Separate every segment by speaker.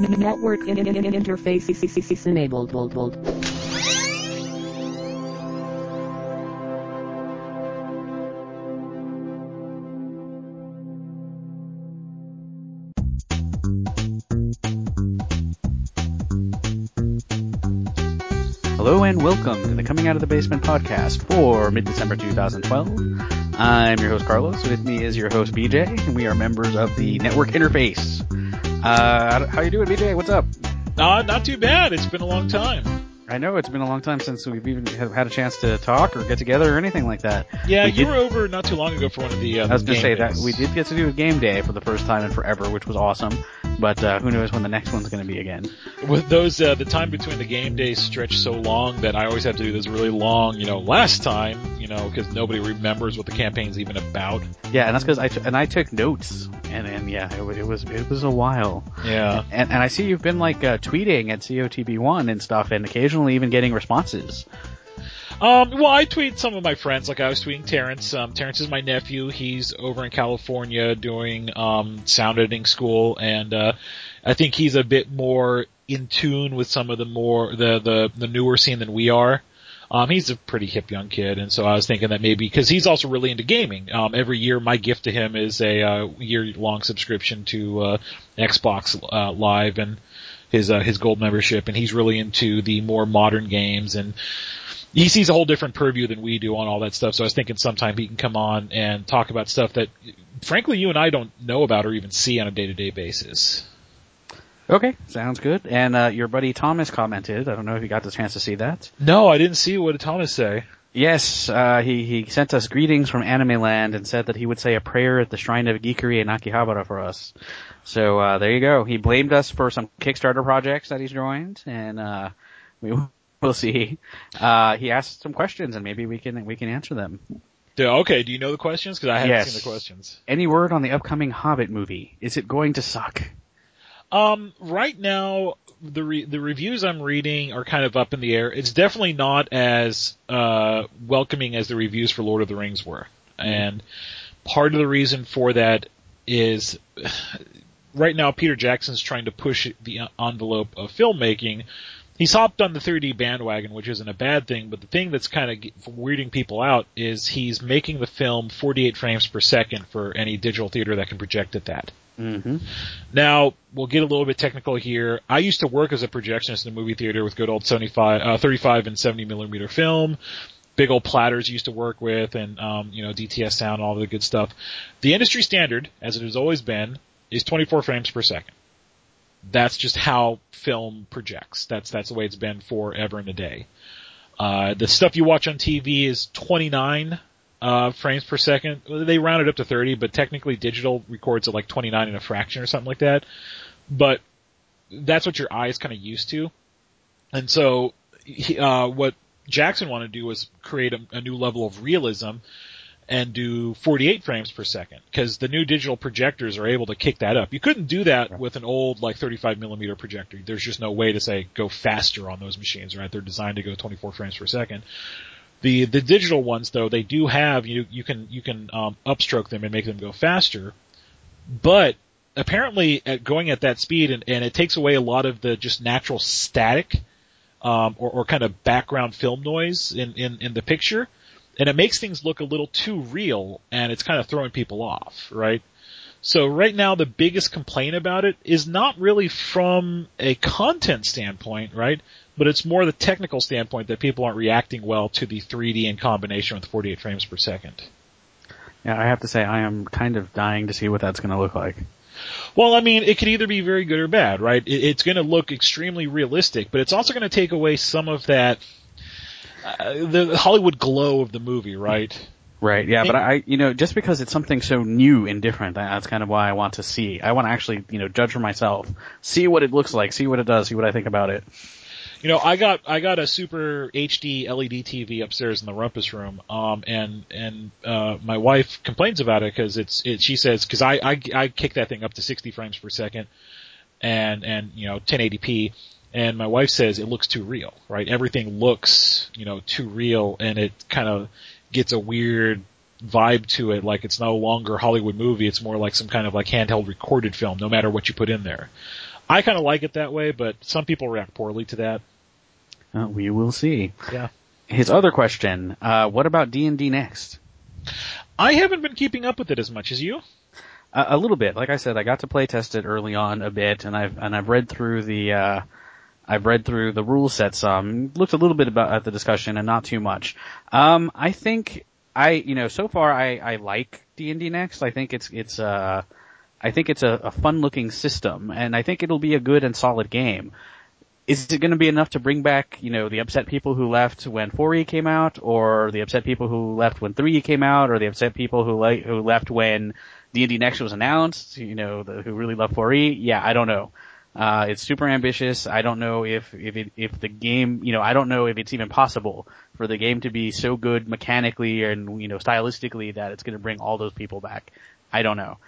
Speaker 1: Network in- in- in- interface enabled.
Speaker 2: Hello and welcome to the Coming Out of the Basement podcast for mid-December 2012. I'm your host Carlos. With me is your host BJ, and we are members of the network interface. Uh, how you doing, BJ? What's up?
Speaker 3: Uh, not too bad. It's been a long time.
Speaker 2: I know it's been a long time since we've even had a chance to talk or get together or anything like that.
Speaker 3: Yeah,
Speaker 2: We
Speaker 3: you
Speaker 2: did-
Speaker 3: were over not too long ago for one of the. Uh,
Speaker 2: I was going to say that we did get to do a game day for the first time in forever, which was awesome. But uh, who knows when the next one's going to be again?
Speaker 3: With those, uh, the time between the game days stretched so long that I always have to do this really long, you know, last time, you know, because nobody remembers what the campaign's even about.
Speaker 2: Yeah, and that's because I t- and I took notes, and and yeah, it, it was it was a while.
Speaker 3: Yeah.
Speaker 2: And, and I see you've been like uh, tweeting at COTB1 and stuff, and occasionally even getting responses.
Speaker 3: Um, well, I tweet some of my friends. Like I was tweeting Terrence. Um, Terrence is my nephew. He's over in California doing um, sound editing school, and uh, I think he's a bit more in tune with some of the more the the, the newer scene than we are. Um, he's a pretty hip young kid, and so I was thinking that maybe because he's also really into gaming. Um, every year, my gift to him is a uh, year long subscription to uh, Xbox uh, Live and his uh, his gold membership, and he's really into the more modern games and he sees a whole different purview than we do on all that stuff. So I was thinking sometime he can come on and talk about stuff that, frankly, you and I don't know about or even see on a day to day basis.
Speaker 2: Okay, sounds good. And uh, your buddy Thomas commented. I don't know if you got the chance to see that.
Speaker 3: No, I didn't see what did Thomas say.
Speaker 2: Yes, uh, he he sent us greetings from Anime Land and said that he would say a prayer at the Shrine of Geekery in Akihabara for us. So uh, there you go. He blamed us for some Kickstarter projects that he's joined, and uh, we will see. Uh, he asked some questions, and maybe we can we can answer them.
Speaker 3: Okay, do you know the questions? Because I haven't
Speaker 2: Yes.
Speaker 3: seen the questions.
Speaker 2: Any word on the upcoming Hobbit movie? Is it going to suck?
Speaker 3: Um, right now, the re- the reviews I'm reading are kind of up in the air. It's definitely not as uh, welcoming as the reviews for Lord of the Rings were, and part of the reason for that is right now Peter Jackson's trying to push the envelope of filmmaking. He's hopped on the 3D bandwagon, which isn't a bad thing, but the thing that's kind of weirding people out is he's making the film 48 frames per second for any digital theater that can project at that.
Speaker 2: Mm-hmm.
Speaker 3: Now, we'll get a little bit technical here. I used to work as a projectionist in a movie theater with good old 75, uh, 35 and 70 millimeter film. Big old platters used to work with and, um, you know, DTS sound, all the good stuff. The industry standard, as it has always been, is 24 frames per second. That's just how film projects. That's, that's the way it's been forever and a day. Uh, the stuff you watch on TV is 29 uh, frames per second. They round it up to 30, but technically digital records at like 29 and a fraction or something like that. But that's what your eye is kind of used to. And so, he, uh, what Jackson wanted to do was create a, a new level of realism and do 48 frames per second because the new digital projectors are able to kick that up. You couldn't do that with an old like 35 millimeter projector. There's just no way to say go faster on those machines, right? They're designed to go 24 frames per second. The the digital ones though they do have you you can you can um, upstroke them and make them go faster, but apparently at going at that speed and, and it takes away a lot of the just natural static um, or, or kind of background film noise in, in, in the picture and it makes things look a little too real and it's kind of throwing people off, right? So right now the biggest complaint about it is not really from a content standpoint, right? But it's more the technical standpoint that people aren't reacting well to the 3D in combination with 48 frames per second.
Speaker 2: Yeah, I have to say I am kind of dying to see what that's going to look like.
Speaker 3: Well, I mean, it could either be very good or bad, right? It's going to look extremely realistic, but it's also going to take away some of that uh, the Hollywood glow of the movie, right?
Speaker 2: Right. Yeah, but I, you know, just because it's something so new and different, that- that's kind of why I want to see. I want to actually, you know, judge for myself, see what it looks like, see what it does, see what I think about it.
Speaker 3: You know, I got I got a super HD LED TV upstairs in the rumpus room, um, and and uh, my wife complains about it because it's it. She says because I, I I kick that thing up to 60 frames per second, and and you know 1080p, and my wife says it looks too real, right? Everything looks you know too real, and it kind of gets a weird vibe to it. Like it's no longer a Hollywood movie. It's more like some kind of like handheld recorded film, no matter what you put in there. I kind of like it that way, but some people react poorly to that.
Speaker 2: Uh, we will see.
Speaker 3: Yeah.
Speaker 2: His other question, uh, what about D&D Next?
Speaker 3: I haven't been keeping up with it as much as you.
Speaker 2: A, a little bit. Like I said, I got to play test it early on a bit, and I've and I've read through the uh, I've read through the rule set some, looked a little bit about at the discussion, and not too much. Um, I think I you know so far I I like D and D Next. I think it's it's uh I think it's a, a fun looking system, and I think it'll be a good and solid game. Is it going to be enough to bring back, you know, the upset people who left when 4E came out, or the upset people who left when 3E came out, or the upset people who le- who left when D&D Next was announced, you know, the, who really love 4E? Yeah, I don't know. Uh, it's super ambitious. I don't know if, if it, if the game, you know, I don't know if it's even possible for the game to be so good mechanically and, you know, stylistically that it's going to bring all those people back. I don't know.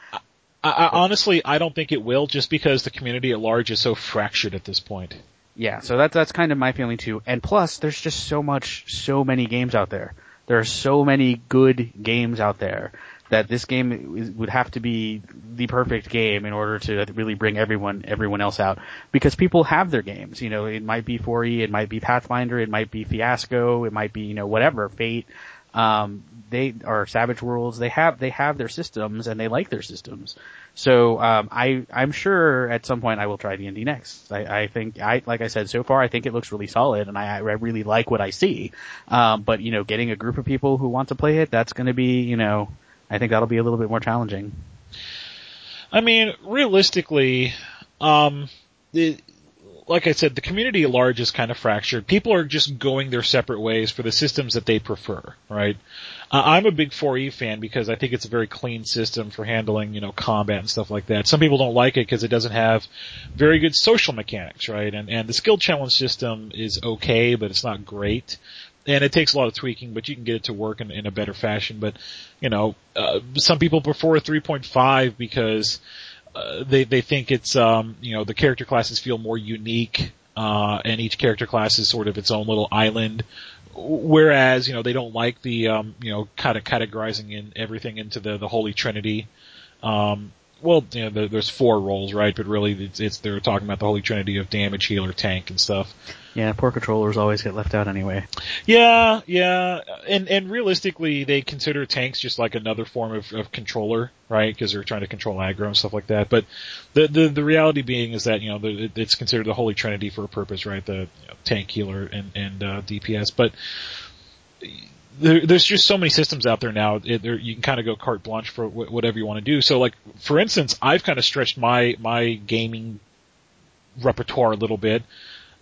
Speaker 3: I, I, honestly, I don't think it will, just because the community at large is so fractured at this point.
Speaker 2: Yeah, so that's that's kind of my feeling too. And plus, there's just so much, so many games out there. There are so many good games out there that this game would have to be the perfect game in order to really bring everyone everyone else out because people have their games. You know, it might be 4E, it might be Pathfinder, it might be Fiasco, it might be you know whatever Fate. Um, they are Savage Worlds. They have they have their systems and they like their systems. So um, I I'm sure at some point I will try D and D next. I, I think I like I said so far I think it looks really solid and I, I really like what I see. Um, but you know, getting a group of people who want to play it, that's going to be you know I think that'll be a little bit more challenging.
Speaker 3: I mean, realistically, um, like I said, the community at large is kind of fractured. People are just going their separate ways for the systems that they prefer, right? I'm a big 4E fan because I think it's a very clean system for handling, you know, combat and stuff like that. Some people don't like it because it doesn't have very good social mechanics, right? And, and the skill challenge system is okay, but it's not great. And it takes a lot of tweaking, but you can get it to work in, in a better fashion. But, you know, uh, some people prefer 3.5 because, uh, they they think it's um you know the character classes feel more unique uh and each character class is sort of its own little island whereas you know they don't like the um you know kind of categorizing in everything into the the holy trinity um well you know there's four roles right? But really it's, it's they're talking about the holy trinity of damage healer tank and stuff.
Speaker 2: Yeah, poor controllers always get left out anyway.
Speaker 3: yeah yeah. And and realistically they consider tanks just like another form of, of controller right? Because they're trying to control aggro and stuff like that. But the the the reality being is that you know the, it's considered the holy trinity for a purpose right? The you know, tank healer and and uh, dps but there, there's just so many systems out there now. It, there, you can kind of go carte blanche for wh- whatever you want to do. So, like for instance, I've kind of stretched my my gaming repertoire a little bit.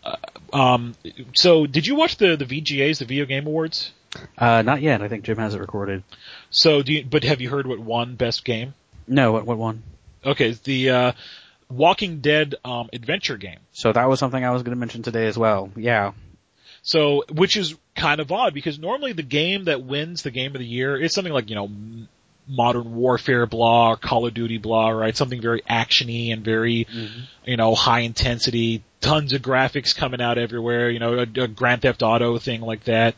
Speaker 3: Uh, um, so, did you watch the the VGAs, the Video Game Awards?
Speaker 2: Uh, not yet. I think Jim has it recorded.
Speaker 3: So, do you, but have you heard what won Best Game?
Speaker 2: No, what what one?
Speaker 3: Okay, the uh, Walking Dead um, adventure game.
Speaker 2: So that was something I was going to mention today as well. Yeah.
Speaker 3: So, which is kind of odd because normally the game that wins the game of the year is something like, you know, modern warfare blah, Call of Duty blah, right? Something very actiony and very,
Speaker 2: Mm-hmm.
Speaker 3: you know, high intensity, tons of graphics coming out everywhere, you know, a, a Grand Theft Auto thing like that.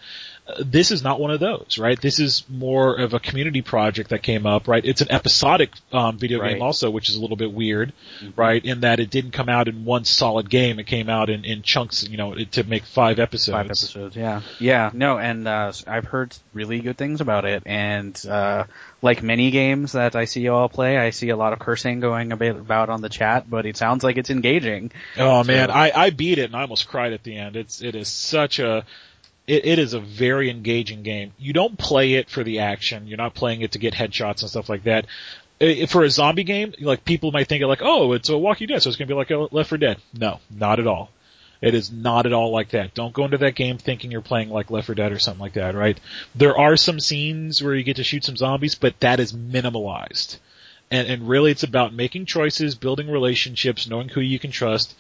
Speaker 3: This is not one of those, right? This is more of a community project that came up, right? It's an episodic um, video
Speaker 2: Right.
Speaker 3: game also, which is a little bit weird, right? In that it didn't come out in one solid game; it came out in, in chunks, you know, to make five episodes.
Speaker 2: Five episodes, yeah. Yeah, no, and, uh, I've heard really good things about it, and, uh, like many games that I see you all play, I see a lot of cursing going ab- about on the chat, but it sounds like it's engaging.
Speaker 3: Oh man, I, I beat it and I almost cried at the end. It's it is such a it, it is a very engaging game. You don't play it for the action. You're not playing it to get headshots and stuff like that. For a zombie game, like people might think like, oh, it's a Walking Dead, so it's gonna be like a Left 4 Dead. No, not at all. It is not at all like that. Don't go into that game thinking you're playing like Left 4 Dead or something like that, right? There are some scenes where you get to shoot some zombies, but that is minimalized. And, and really it's about making choices, building relationships, knowing who you can trust,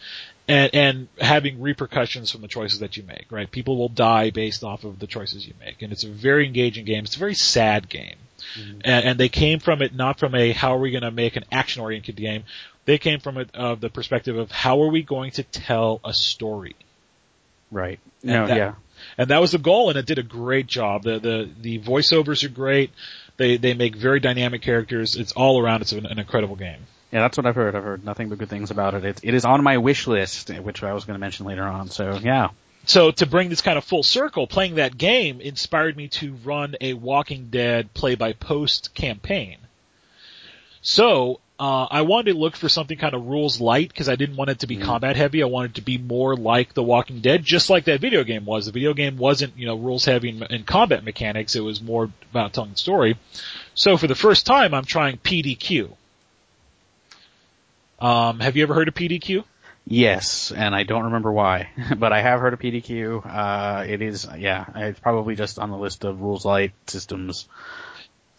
Speaker 3: and, and having repercussions from the choices that you make, right? People will die based off of the choices you make. And it's a very engaging game. It's a very sad game. Mm-hmm. And, and they came from it not from a how are we going to make an action oriented game. They came from it of the perspective of how are we going to tell a story.
Speaker 2: Right.
Speaker 3: And
Speaker 2: No,
Speaker 3: that-
Speaker 2: yeah.
Speaker 3: And that was the goal and it did a great job. The, the, the voiceovers are great. They they make very dynamic characters. It's all around. It's an, an incredible game.
Speaker 2: Yeah, that's what I've heard. I've heard nothing but good things about it. It, it is on my wish list, which I was going to mention later on. So yeah.
Speaker 3: So to bring this kind of full circle, playing that game inspired me to run a Walking Dead play by post campaign. So uh, I wanted to look for something kind of rules light because I didn't want it to be mm. combat heavy. I wanted it to be more like The Walking Dead, just like that video game was. The video game wasn't, you know, rules heavy in, in combat mechanics. It was more about telling the story. So for the first time, I'm trying PDQ. Um, have you ever heard of PDQ?
Speaker 2: Yes, and I don't remember why, but I have heard of PDQ. Uh, it is, yeah, it's probably just on the list of rules light systems.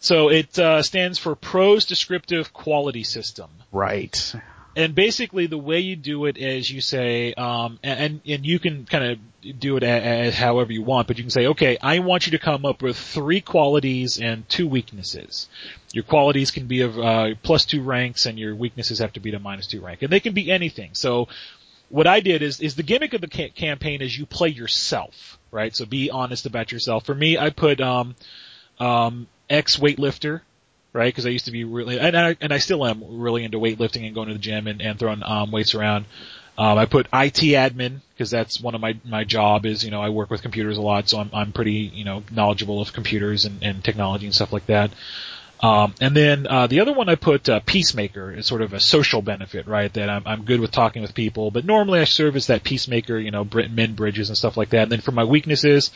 Speaker 3: So it uh, stands for Prose Descriptive Quality System.
Speaker 2: Right.
Speaker 3: And basically, the way you do it is you say, um, and and you can kind of do it as, however you want, but you can say, okay, I want you to come up with three qualities and two weaknesses. Your qualities can be of uh, plus two ranks, and your weaknesses have to be to minus two rank, and they can be anything. So what I did is, is the gimmick of the ca- campaign is you play yourself, right? So be honest about yourself. For me, I put, um, um, ex weightlifter, right? Because I used to be really, and I, and I still am really into weightlifting and going to the gym and, and throwing um, weights around. Um, I put IT admin because that's one of my my job is you know I work with computers a lot, so I'm I'm pretty you know knowledgeable of computers and, and technology and stuff like that. Um, and then uh, the other one I put uh, peacemaker is sort of a social benefit, right? That I'm I'm good with talking with people, but normally I serve as that peacemaker, you know, mend bridges and stuff like that. And then for my weaknesses,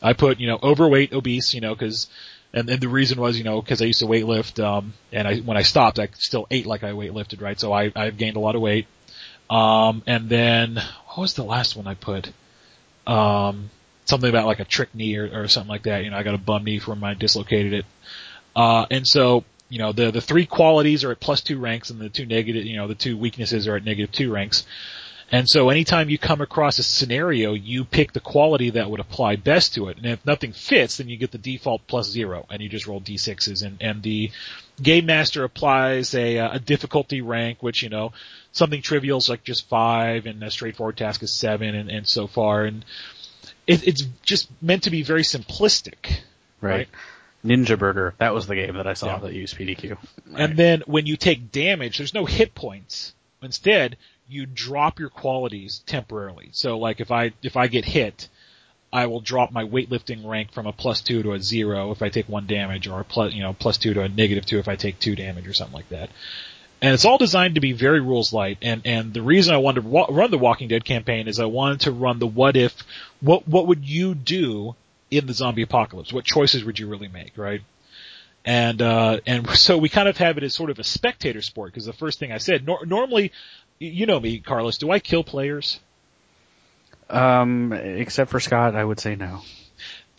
Speaker 3: I put you know overweight, obese, you know, because and, and the reason was, you know, because I used to weightlift, um, and I when I stopped, I still ate like I weightlifted, right? So I I've gained a lot of weight. Um, and then what was the last one I put? Um, something about like a trick knee or, or something like that. You know, I got a bum knee from when I dislocated it. Uh, and so you know the the three qualities are at plus two ranks, and the two negative, you know, the two weaknesses are at negative two ranks. And so anytime you come across a scenario, you pick the quality that would apply best to it. And if nothing fits, then you get the default plus zero and you just roll d6s and, and the game master applies a, uh, a difficulty rank, which, you know, something trivial is like just five and a straightforward task is seven and, and so far. And it, it's just meant to be very simplistic.
Speaker 2: Right. right? Ninja Burger. That was the game that I saw yeah. that used PDQ. Right.
Speaker 3: And then when you take damage, there's no hit points. Instead, you drop your qualities temporarily. So like if I if I get hit, I will drop my weightlifting rank from a plus two to a zero if I take one damage, or a plus you know plus two to a negative two if I take two damage or something like that. And it's all designed to be very rules light. And and the reason I wanted to wa- run the Walking Dead campaign is I wanted to run the what if what what would you do in the zombie apocalypse? What choices would you really make, right? And uh, and so we kind of have it as sort of a spectator sport because the first thing I said, nor- normally you know me, Carlos. Do I kill players?
Speaker 2: Um, except for Scott, I would say no.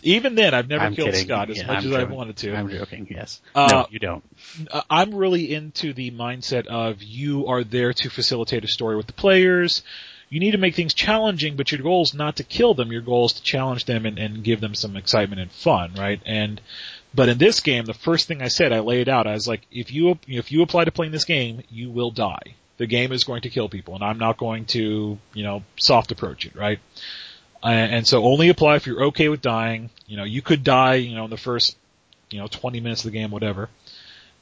Speaker 3: Even then, I've never
Speaker 2: I'm
Speaker 3: killed
Speaker 2: kidding.
Speaker 3: Scott as
Speaker 2: yeah,
Speaker 3: much
Speaker 2: I'm
Speaker 3: as
Speaker 2: joking.
Speaker 3: I wanted to.
Speaker 2: I'm joking. Yes.
Speaker 3: Uh,
Speaker 2: no, you don't.
Speaker 3: Uh, I'm really into the mindset of you are there to facilitate a story with the players. You need to make things challenging, but your goal is not to kill them. Your goal is to challenge them and, and give them some excitement and fun, right? And but in this game, the first thing I said, I laid out. I was like, if you if you apply to playing this game, you will die the game is going to kill people and I'm not going to, you know, soft approach it, right? And so only apply if you're okay with dying. You know, you could die, you know, in the first, you know, 20 minutes of the game, whatever.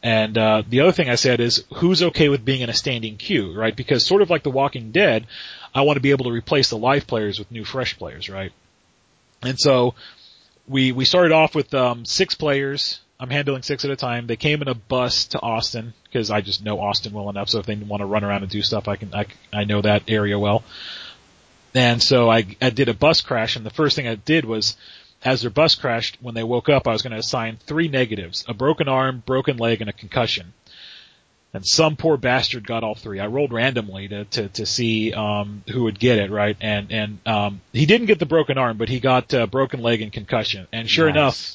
Speaker 3: And uh, the other thing I said is who's okay with being in a standing queue, right? Because sort of like The Walking Dead, I want to be able to replace the live players with new fresh players, right? And so we we started off with um, six players I'm handling six at a time. They came in a bus to Austin because I just know Austin well enough. So if they want to run around and do stuff, I can I, I know that area well. And so I I did a bus crash, and the first thing I did was, as their bus crashed, when they woke up, I was going to assign three negatives: a broken arm, broken leg, and a concussion. And some poor bastard got all three. I rolled randomly to to, to see um, who would get it right, and and um, he didn't get the broken arm, but he got uh, broken leg and concussion. And sure
Speaker 2: Nice.
Speaker 3: enough,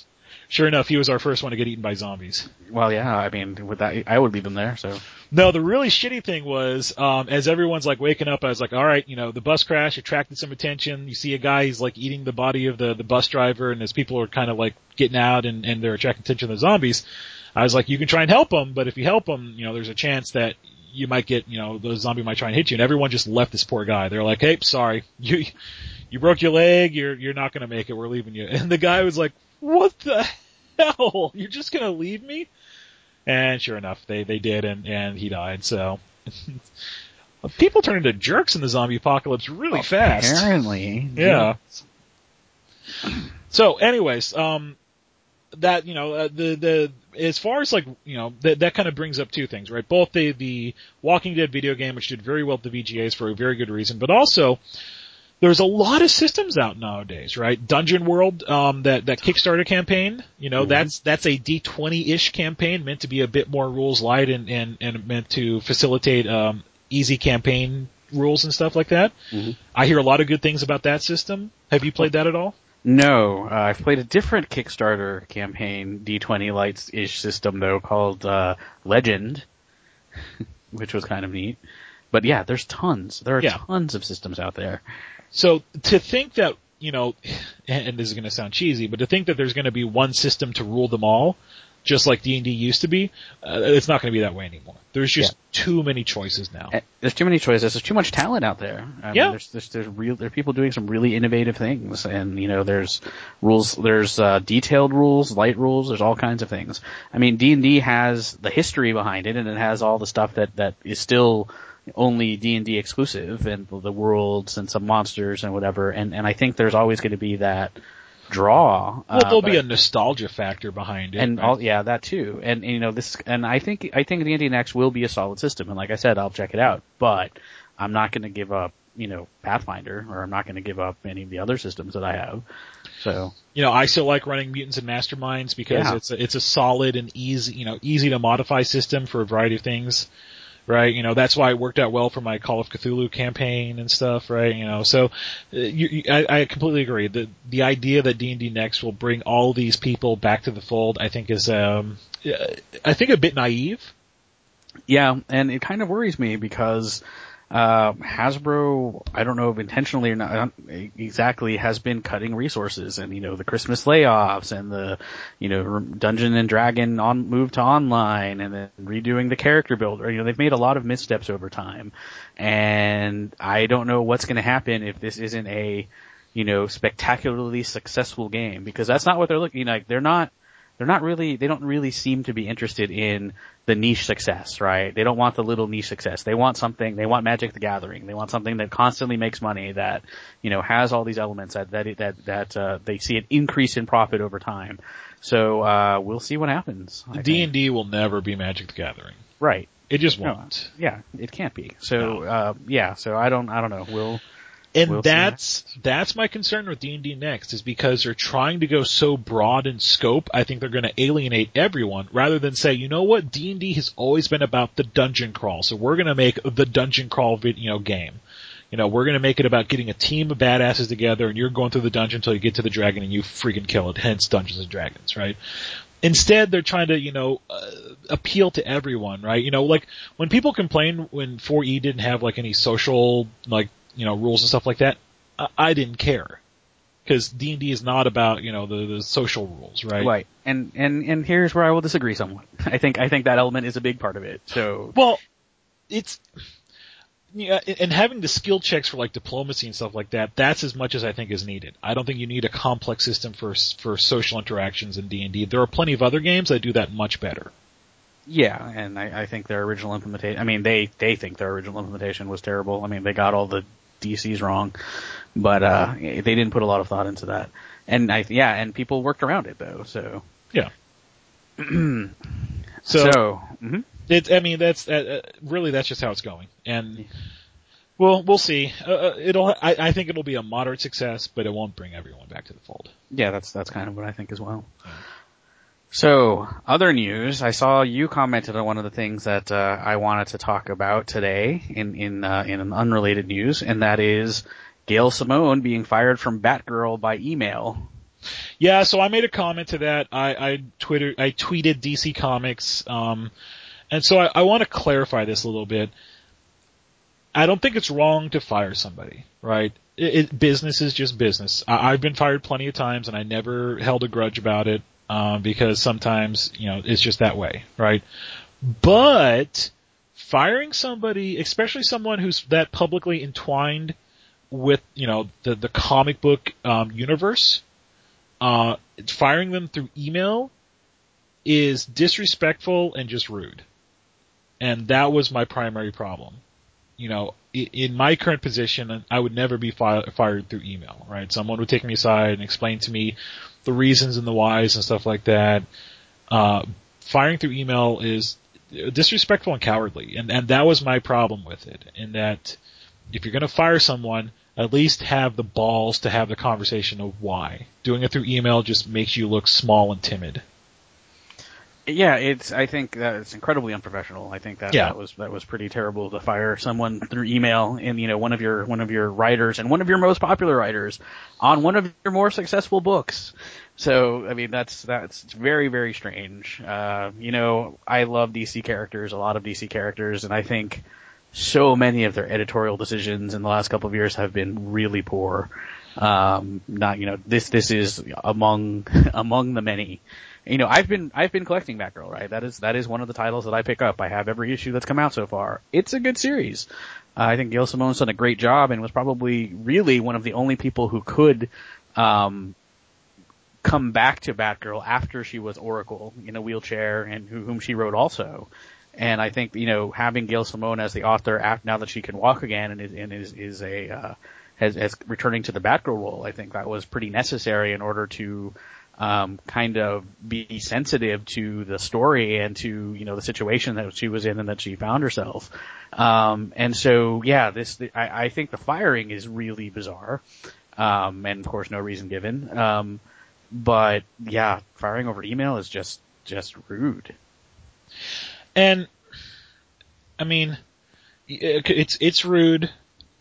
Speaker 3: sure enough, he was our first one to get eaten by zombies.
Speaker 2: Well, yeah. I mean, with that, I would leave him there. So
Speaker 3: No, the really shitty thing was, um, as everyone's like waking up, I was like, all right, you know, the bus crash attracted some attention. You see a guy, he's like eating the body of the, the bus driver, and as people are kind of like getting out and, and they're attracting attention to the zombies, I was like, you can try and help him, but if you help him, you know, there's a chance that you might get, you know, the zombie might try and hit you, and everyone just left this poor guy. They're like, hey, sorry, you, you broke your leg, you're, you're not gonna make it, we're leaving you. And the guy was like, what the hell? You're just gonna leave me? And sure enough, they they did, and and he died. So people turn into jerks in the zombie apocalypse really fast.
Speaker 2: Apparently.
Speaker 3: Yeah. So, anyways, um, that you know, uh, the the as far as like you know, that that kind of brings up two things, right? Both the the Walking Dead video game, which did very well at the VGAs for a very good reason, but also there's a lot of systems out nowadays, right? Dungeon World, um, that that Kickstarter campaign, you know,
Speaker 2: Mhm.
Speaker 3: that's that's a D20-ish campaign meant to be a bit more rules light and and and meant to facilitate um, easy campaign rules and stuff like that.
Speaker 2: Mhm.
Speaker 3: I hear a lot of good things about that system. Have you played that at all?
Speaker 2: No, uh, I've played a different Kickstarter campaign D20 lights-ish system though called, uh, Legend, which was kind of neat. But yeah, there's tons. There are
Speaker 3: Yeah.
Speaker 2: tons of systems out there.
Speaker 3: So to think that, you know, and this is going to sound cheesy, but to think that there's going to be one system to rule them all, just like D&D used to be, uh, it's not going to be that way anymore. There's just too many choices now.
Speaker 2: There's too many choices. There's too much talent out there. I mean,
Speaker 3: Yeah.
Speaker 2: there's, there's, there's real, there are people doing some really innovative things and, you know, there's rules, there's, uh, detailed rules, light rules, there's all kinds of things. I mean, D&D has the history behind it and it has all the stuff that, that is still only D&D exclusive and the worlds and some monsters and whatever. And, and I think there's always going to be that draw.
Speaker 3: Well, there'll
Speaker 2: uh,
Speaker 3: be a nostalgia factor behind it.
Speaker 2: and
Speaker 3: right?
Speaker 2: all, yeah, that too. And, and, you know, this, and I think, I think D&D Next will be a solid system. And like I said, I'll check it out, but I'm not going to give up, you know, Pathfinder, or I'm not going to give up any of the other systems that I have. So,
Speaker 3: you know, I still like running mutants and masterminds because
Speaker 2: Yeah.
Speaker 3: it's a, it's a solid and easy, you know, easy to modify system for a variety of things. Right, you know that's why it worked out well for my Call of Cthulhu campaign and stuff. Right, you know, so uh, you, you, I, I completely agree. The the idea that D and D Next will bring all these people back to the fold, I think is, um, uh, I think a bit naive.
Speaker 2: yeah, and it kind of worries me because, uh, Hasbro, I don't know if intentionally or not, exactly has been cutting resources and, you know, the Christmas layoffs and the, you know, Dungeon and Dragon on, move to online and then redoing the character builder. You know, they've made a lot of missteps over time. And I don't know what's going to happen if this isn't a, you know, spectacularly successful game because that's not what they're looking like. They're not, they're not really, they don't really seem to be interested in the niche success, right? They don't want the little niche success. They want something, they want Magic the Gathering. They want something that constantly makes money that, you know, has all these elements that, that, that, that, uh, they see an increase in profit over time. So, uh, we'll see what happens. I
Speaker 3: D
Speaker 2: think.
Speaker 3: and D will never be Magic the Gathering.
Speaker 2: Right.
Speaker 3: It just won't.
Speaker 2: Yeah, it can't be. So,
Speaker 3: No.
Speaker 2: uh, yeah, so I don't, I don't know. We'll,
Speaker 3: And
Speaker 2: We'll
Speaker 3: that's that's my concern with D and D Next is because they're trying to go so broad in scope. I think they're going to alienate everyone rather than say, you know what, D and D has always been about the dungeon crawl, so we're going to make the dungeon crawl vid- you know game. You know, we're going to make it about getting a team of badasses together, and you're going through the dungeon until you get to the dragon and you freaking kill it. Hence, Dungeons and Dragons, right? Instead, they're trying to, you know, uh, appeal to everyone, right? You know, like when people complain when 4E didn't have like any social, like, you know, rules and stuff like that, I, I didn't care. Cause D&D is not about, you know, the, the social rules, right?
Speaker 2: right. And, and, and here's where I will disagree somewhat. I think, I think that element is a big part of it. So,
Speaker 3: Well, it's, yeah, and having the skill checks for like diplomacy and stuff like that, that's as much as I think is needed. I don't think you need a complex system for, for social interactions in D&D. There are plenty of other games that do that much better.
Speaker 2: Yeah, and I, I think their original implementation, I mean, they, they think their original implementation was terrible. I mean, they got all the DCs wrong, but, uh, they didn't put a lot of thought into that. And I, yeah, and people worked around it though, so.
Speaker 3: Yeah.
Speaker 2: So,
Speaker 3: So,
Speaker 2: mhm.
Speaker 3: It, I mean, that's uh, uh, really that's just how it's going, and well, we'll see. Uh, uh, it'll. I, I think it'll be a moderate success, but it won't bring everyone back to the fold.
Speaker 2: yeah, that's, that's kind of what I think as well. So, other news, I saw you commented on one of the things that, uh, I wanted to talk about today in, in, uh, in an unrelated news, and that is Gail Simone being fired from Batgirl by email.
Speaker 3: Yeah, so I made a comment to that. I, I Twitter, I tweeted DC Comics, um, and so I, I want to clarify this a little bit. I don't think it's wrong to fire somebody, right? It, it, business is just business. I, I've been fired plenty of times, and I never held a grudge about it um, because sometimes you know it's just that way, right? But firing somebody, especially someone who's that publicly entwined with you know the the comic book um, universe, uh, firing them through email is disrespectful and just rude. And that was my primary problem. You know, in my current position, I would never be fired through email, right? Someone would take me aside and explain to me the reasons and the whys and stuff like that. Uh, firing through email is disrespectful and cowardly, and and that was my problem with it. In that, if you're going to fire someone, at least have the balls to have the conversation of why. Doing it through email just makes you look small and timid.
Speaker 2: Yeah, it's. I think that it's incredibly unprofessional. I think that
Speaker 3: Yeah.
Speaker 2: that was that was pretty terrible to fire someone through email and you know one of your one of your writers and one of your most popular writers on one of your more successful books. So I mean that's that's very very strange. Uh, you know I love DC characters, a lot of DC characters, and I think so many of their editorial decisions in the last couple of years have been really poor. Um, not you know this this is among among the many you know, I've been I've been collecting Batgirl, right? That is that is one of the titles that I pick up. I have every issue that's come out so far. It's a good series. Uh, I think Gail Simone's done a great job and was probably really one of the only people who could um, come back to Batgirl after she was Oracle in a wheelchair and who, whom she wrote also. And I think you know having Gail Simone as the author now that she can walk again and is, and is, is a uh, has, has returning to the Batgirl role, I think that was pretty necessary in order to um, kind of be sensitive to the story and to you know the situation that she was in and that she found herself. Um, and so yeah, this the, I, I think the firing is really bizarre, um, and of course no reason given. Um, but yeah, firing over email is just just rude.
Speaker 3: And I mean, it's it's rude,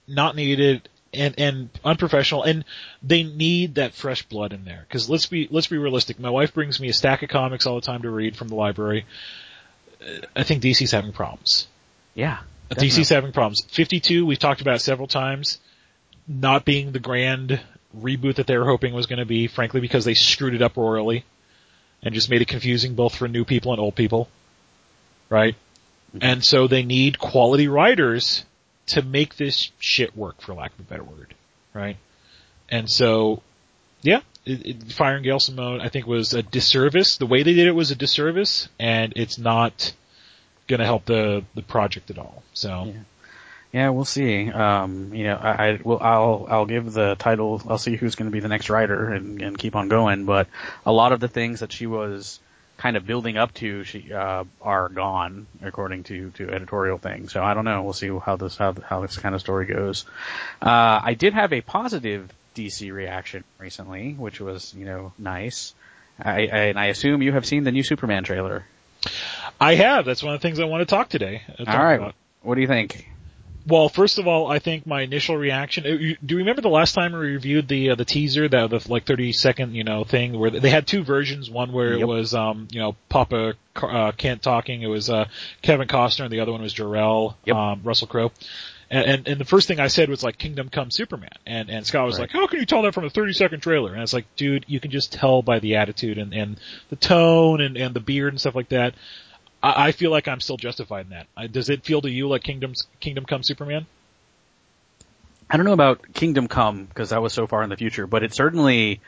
Speaker 3: not needed, and and unprofessional, and they need that fresh blood in there. Because let's be let's be realistic. My wife brings me a stack of comics all the time to read from the library. I think DC's having problems.
Speaker 2: Yeah,
Speaker 3: DC's having problems. 52, we've talked about several times, not being the grand reboot that they were hoping was going to be, frankly, because they screwed it up royally and just made it confusing both for new people and old people. Right?
Speaker 2: Mhm.
Speaker 3: And so they need quality writers to make this shit work, for lack of a better word. Right? And so, yeah, it, it, firing Gail Simone, I think was a disservice. The way they did it was a disservice, and it's not going to help the the project at all. So,
Speaker 2: Yeah. Yeah, we'll see. Um, you know, I, I will. I'll I'll give the title. I'll see who's going to be the next writer and, and keep on going. But a lot of the things that she was kind of building up to, she uh, are gone according to to editorial things. So I don't know. We'll see how this how how this kind of story goes. Uh, I did have a positive DC reaction recently, which was you know nice. I, I, and I assume you have seen the new Superman trailer.
Speaker 3: I have. That's one of the things I want to talk today. talk
Speaker 2: All right.
Speaker 3: about.
Speaker 2: What do you think?
Speaker 3: Well, first of all, I think my initial reaction. uh, Do you remember the last time we reviewed the uh, the teaser, the, the like thirty second you know thing where they had two versions? One where it was um you know Papa uh, Kent talking. It was uh Kevin Costner, and the other one was Jor-El
Speaker 2: Yep.
Speaker 3: um, Russell Crowe. And, and and the first thing I said was like Kingdom Come Superman, and and Scott was
Speaker 2: Right.
Speaker 3: like, how can you tell that from a thirty second trailer? And it's like, dude, you can just tell by the attitude and and the tone and and the beard and stuff like that. I, I feel like I'm still justified in that. I, does it feel to you like Kingdom's Kingdom Come Superman?
Speaker 2: I don't know about Kingdom Come because that was so far in the future, but it certainly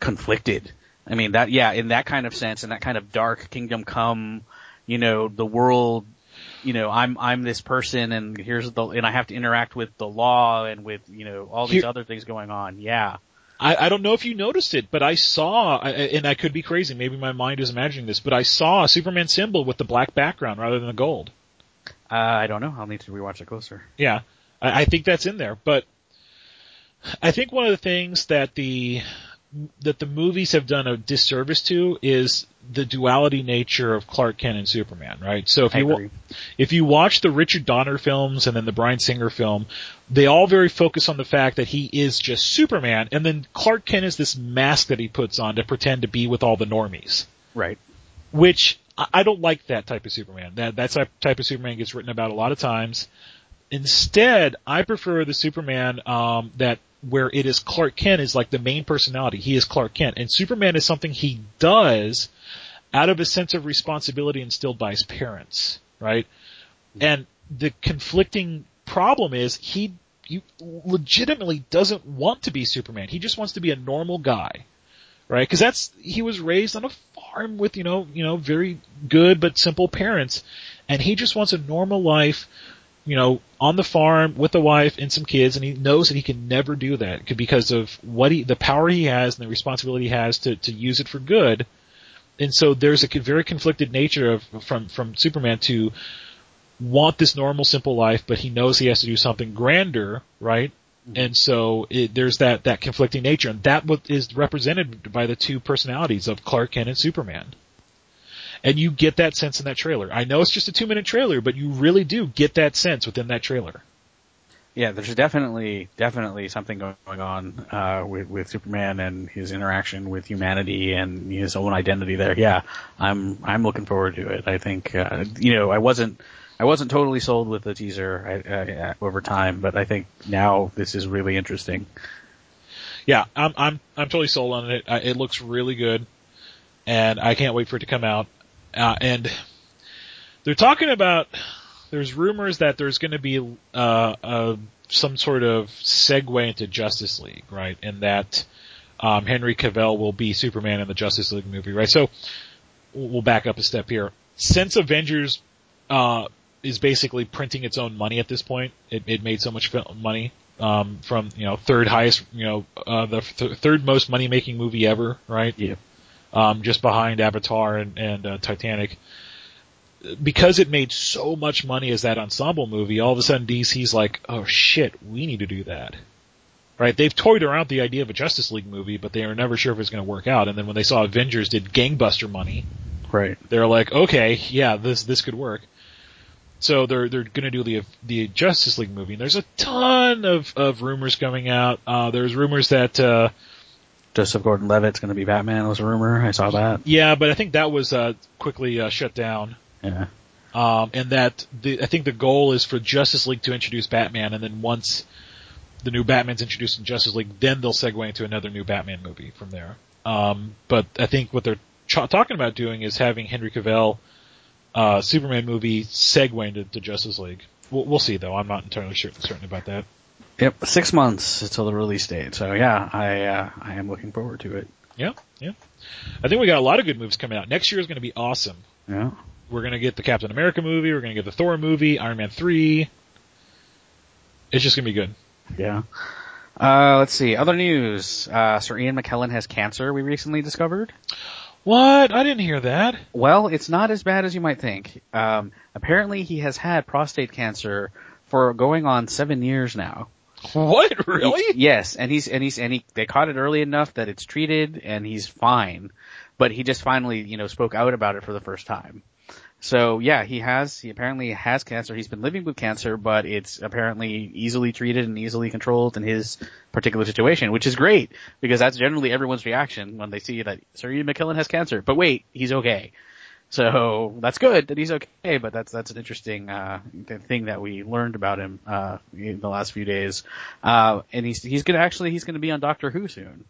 Speaker 2: conflicted. I mean that, yeah, in that kind of sense, in that kind of dark Kingdom Come, you know, the world, you know, I'm I'm this person, and here's the, and I have to interact with the law and with you know all these
Speaker 3: Here-
Speaker 2: other things going on. Yeah,
Speaker 3: I, I don't know if you noticed it, but I saw, and I could be crazy, maybe my mind is imagining this, but I saw a Superman symbol with the black background rather than the gold.
Speaker 2: uh, I don't know. I'll need to rewatch it closer.
Speaker 3: Yeah, I, I think that's in there, but I think one of the things that the that the movies have done a disservice to is the duality nature of Clark Kent and Superman, right? So if
Speaker 2: I
Speaker 3: you wa- if you watch the Richard Donner films and then the Bryan Singer film, they all very focus on the fact that he is just Superman, and then Clark Kent is this mask that he puts on to pretend to be with all the normies.
Speaker 2: Right.
Speaker 3: Which I don't like that type of Superman. That that type type of Superman gets written about a lot of times. Instead, I prefer the Superman um, that where it is Clark Kent is like the main personality. He is Clark Kent, and Superman is something he does out of a sense of responsibility instilled by his parents, right? And the conflicting problem is he he legitimately doesn't want to be Superman. He just wants to be a normal guy, right? Because that's he was raised on a farm with, you know, you know, very good but simple parents. And he just wants a normal life, you know, on the farm with a wife and some kids, and he knows that he can never do that because of what he, the power he has and the responsibility he has to, to use it for good. And so there's a very conflicted nature of, from, from Superman to want this normal, simple life, but he knows he has to do something grander, right? Mm-hmm. And so it, there's that, that conflicting nature, and that is represented by the two personalities of Clark Kent and Superman. And you get that sense in that trailer. I know it's just a two minute trailer, but you really do get that sense within that trailer.
Speaker 2: Yeah, there's definitely definitely something going on uh, with with Superman and his interaction with humanity and his own identity there. Yeah, I'm I'm looking forward to it. I think uh, you know I wasn't I wasn't totally sold with the teaser I, I, over time, but I think now this is really interesting.
Speaker 3: Yeah, I'm I'm I'm totally sold on it. It looks really good, and I can't wait for it to come out. Uh, and they're talking about there's rumors that there's going to be uh, uh, some sort of segue into Justice League, right? And that um, Henry Cavill will be Superman in the Justice League movie, right? So we'll back up a step here. Since Avengers uh, is basically printing its own money at this point. It, it made so much money um, from you know third highest, you know uh, the th- third most money making movie ever, right?
Speaker 2: Yeah.
Speaker 3: Um, just behind Avatar and, and uh, Titanic. Because it made so much money as that ensemble movie, all of a sudden DC's like, oh shit, we need to do that. Right? They've toyed around the idea of a Justice League movie, but they were never sure if it was going to work out. And then when they saw Avengers did gangbuster money,
Speaker 2: right?
Speaker 3: They're like, okay, yeah, this this could work. So they're they're going to do the the Justice League movie. And there's a ton of of rumors coming out. Uh, there's rumors that uh,
Speaker 2: Joseph Gordon-Levitt's going to be Batman was a rumor. I saw that.
Speaker 3: Yeah, but I think that was uh, quickly uh, shut down.
Speaker 2: Yeah.
Speaker 3: Um, and that the, I think the goal is for Justice League to introduce Batman, and then once the new Batman's introduced in Justice League, then they'll segue into another new Batman movie from there. Um, but I think what they're ch- talking about doing is having Henry Cavill uh, Superman movie segue into to Justice League. We'll, we'll see though. I'm not entirely sure, certain about that.
Speaker 2: Yep, six months until the release date. So yeah, I uh, I am looking forward to it.
Speaker 3: Yeah, yeah. I think we got a lot of good movies coming out. Next year is going to be awesome.
Speaker 2: Yeah.
Speaker 3: We're going to get the Captain America movie. We're going to get the Thor movie, Iron Man three. It's just going to be good.
Speaker 2: Yeah. Uh, let's see. Other news. Uh, Sir Ian McKellen has cancer. We recently discovered.
Speaker 3: What? I didn't hear that.
Speaker 2: Well, it's not as bad as you might think. Um, apparently he has had prostate cancer for going on seven years now.
Speaker 3: What? Really?
Speaker 2: He, yes, and he's and he's and he they caught it early enough that it's treated and he's fine. But he just finally, you know, spoke out about it for the first time. So yeah, he has, he apparently has cancer. He's been living with cancer, but it's apparently easily treated and easily controlled in his particular situation, which is great because that's generally everyone's reaction when they see that Sir Ian McKellen has cancer. But wait, he's okay. So that's good that he's okay, but that's that's an interesting uh, thing that we learned about him uh, in the last few days. Uh, and he's he's gonna actually he's gonna be on Doctor Who soon.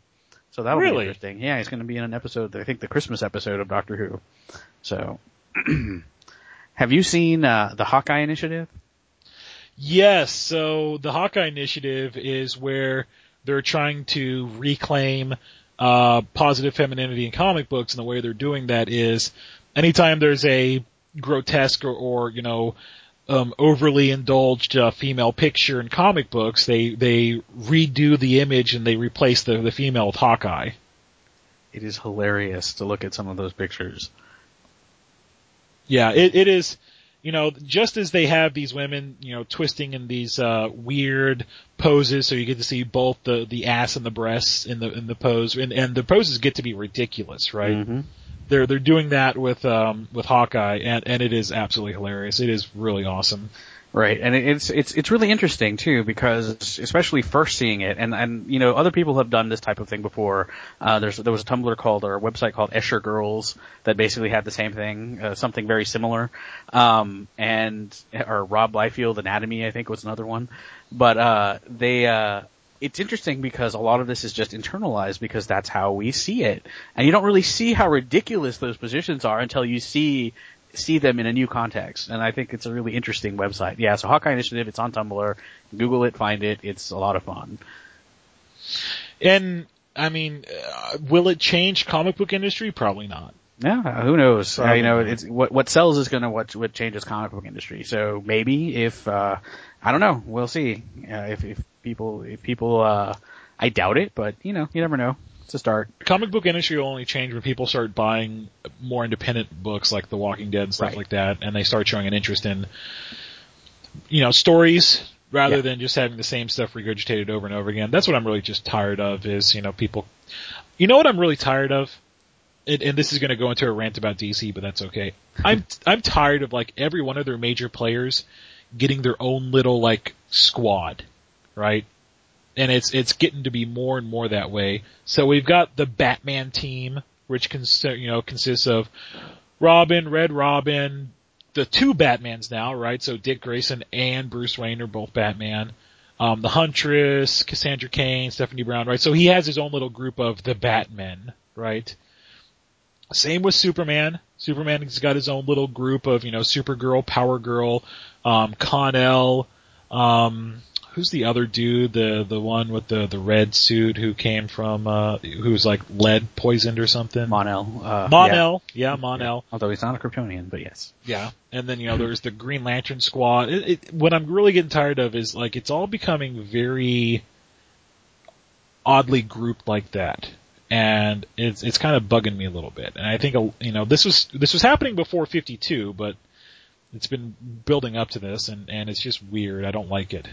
Speaker 2: So that'll
Speaker 3: really?
Speaker 2: be interesting. Yeah, he's gonna be in an episode, I think the Christmas episode of Doctor Who. So Have you seen uh, the Hawkeye Initiative?
Speaker 3: Yes. So the Hawkeye Initiative is where they're trying to reclaim uh, positive femininity in comic books, and the way they're doing that is anytime there's a grotesque or, or you know um, overly indulged uh, female picture in comic books, they they redo the image and they replace the the female with Hawkeye.
Speaker 2: It is hilarious to look at some of those pictures.
Speaker 3: Yeah, it, it is. You know, just as they have these women, you know, twisting in these uh, weird poses, so you get to see both the the ass and the breasts in the in the pose, and and the poses get to be ridiculous, right?
Speaker 2: Mm-hmm.
Speaker 3: They're they're doing that with um with Hawkeye, and and it is absolutely hilarious. It is really awesome.
Speaker 2: Right, and it's it's it's really interesting too because especially first seeing it, and and you know other people have done this type of thing before. Uh, there's there was a Tumblr called or a website called Escher Girls that basically had the same thing, uh, something very similar. Um, and or Rob Liefeld Anatomy I think was another one, but uh, they uh, it's interesting because a lot of this is just internalized because that's how we see it. And you don't really see how ridiculous those positions are until you see see them in a new context. And I think it's a really interesting website. Yeah, so Hawkeye Initiative, it's on Tumblr. Google it, find it. It's a lot of fun.
Speaker 3: And I mean, uh, will it change comic book industry? Probably not.
Speaker 2: Yeah, who knows? Uh, you know, it's what what sells is gonna what what changes comic book industry. So maybe if uh I don't know, we'll see. Uh, if if people if people uh I doubt it, but you know, you never know. It's a start.
Speaker 3: comic book industry will only change when people start buying more independent books like The Walking Dead and stuff
Speaker 2: Right.
Speaker 3: like that, and they start showing an interest in, you know, stories rather
Speaker 2: Yeah.
Speaker 3: than just having the same stuff regurgitated over and over again. That's what I'm really just tired of is, you know, people, you know what I'm really tired of? And, and this is going to go into a rant about DC, but that's okay. I'm, I'm tired of like every one of their major players getting their own little like squad, right? and it's it's getting to be more and more that way. So we've got the Batman team, which cons- you know consists of Robin, Red Robin, the two Batmans now, right? So Dick Grayson and Bruce Wayne are both Batman. Um, the Huntress, Cassandra Cain, Stephanie Brown, right? So he has his own little group of the Batmen, right? Same with Superman. Superman's got his own little group of, you know, Supergirl, Power Girl, um, Kon-El, um, who's the other dude, the, the one with the, the red suit who came from, uh, who's like lead poisoned or something?
Speaker 2: Monel. Uh,
Speaker 3: Mon-El. Yeah, Mon-El.
Speaker 2: Although he's not a Kryptonian, but yes.
Speaker 3: Yeah, and then you know there's the Green Lantern Squad. It, it, what I'm really getting tired of is like it's all becoming very oddly grouped like that, and it's it's kind of bugging me a little bit. And I think you know this was this was happening before 52, but it's been building up to this, and and it's just weird. I don't like it.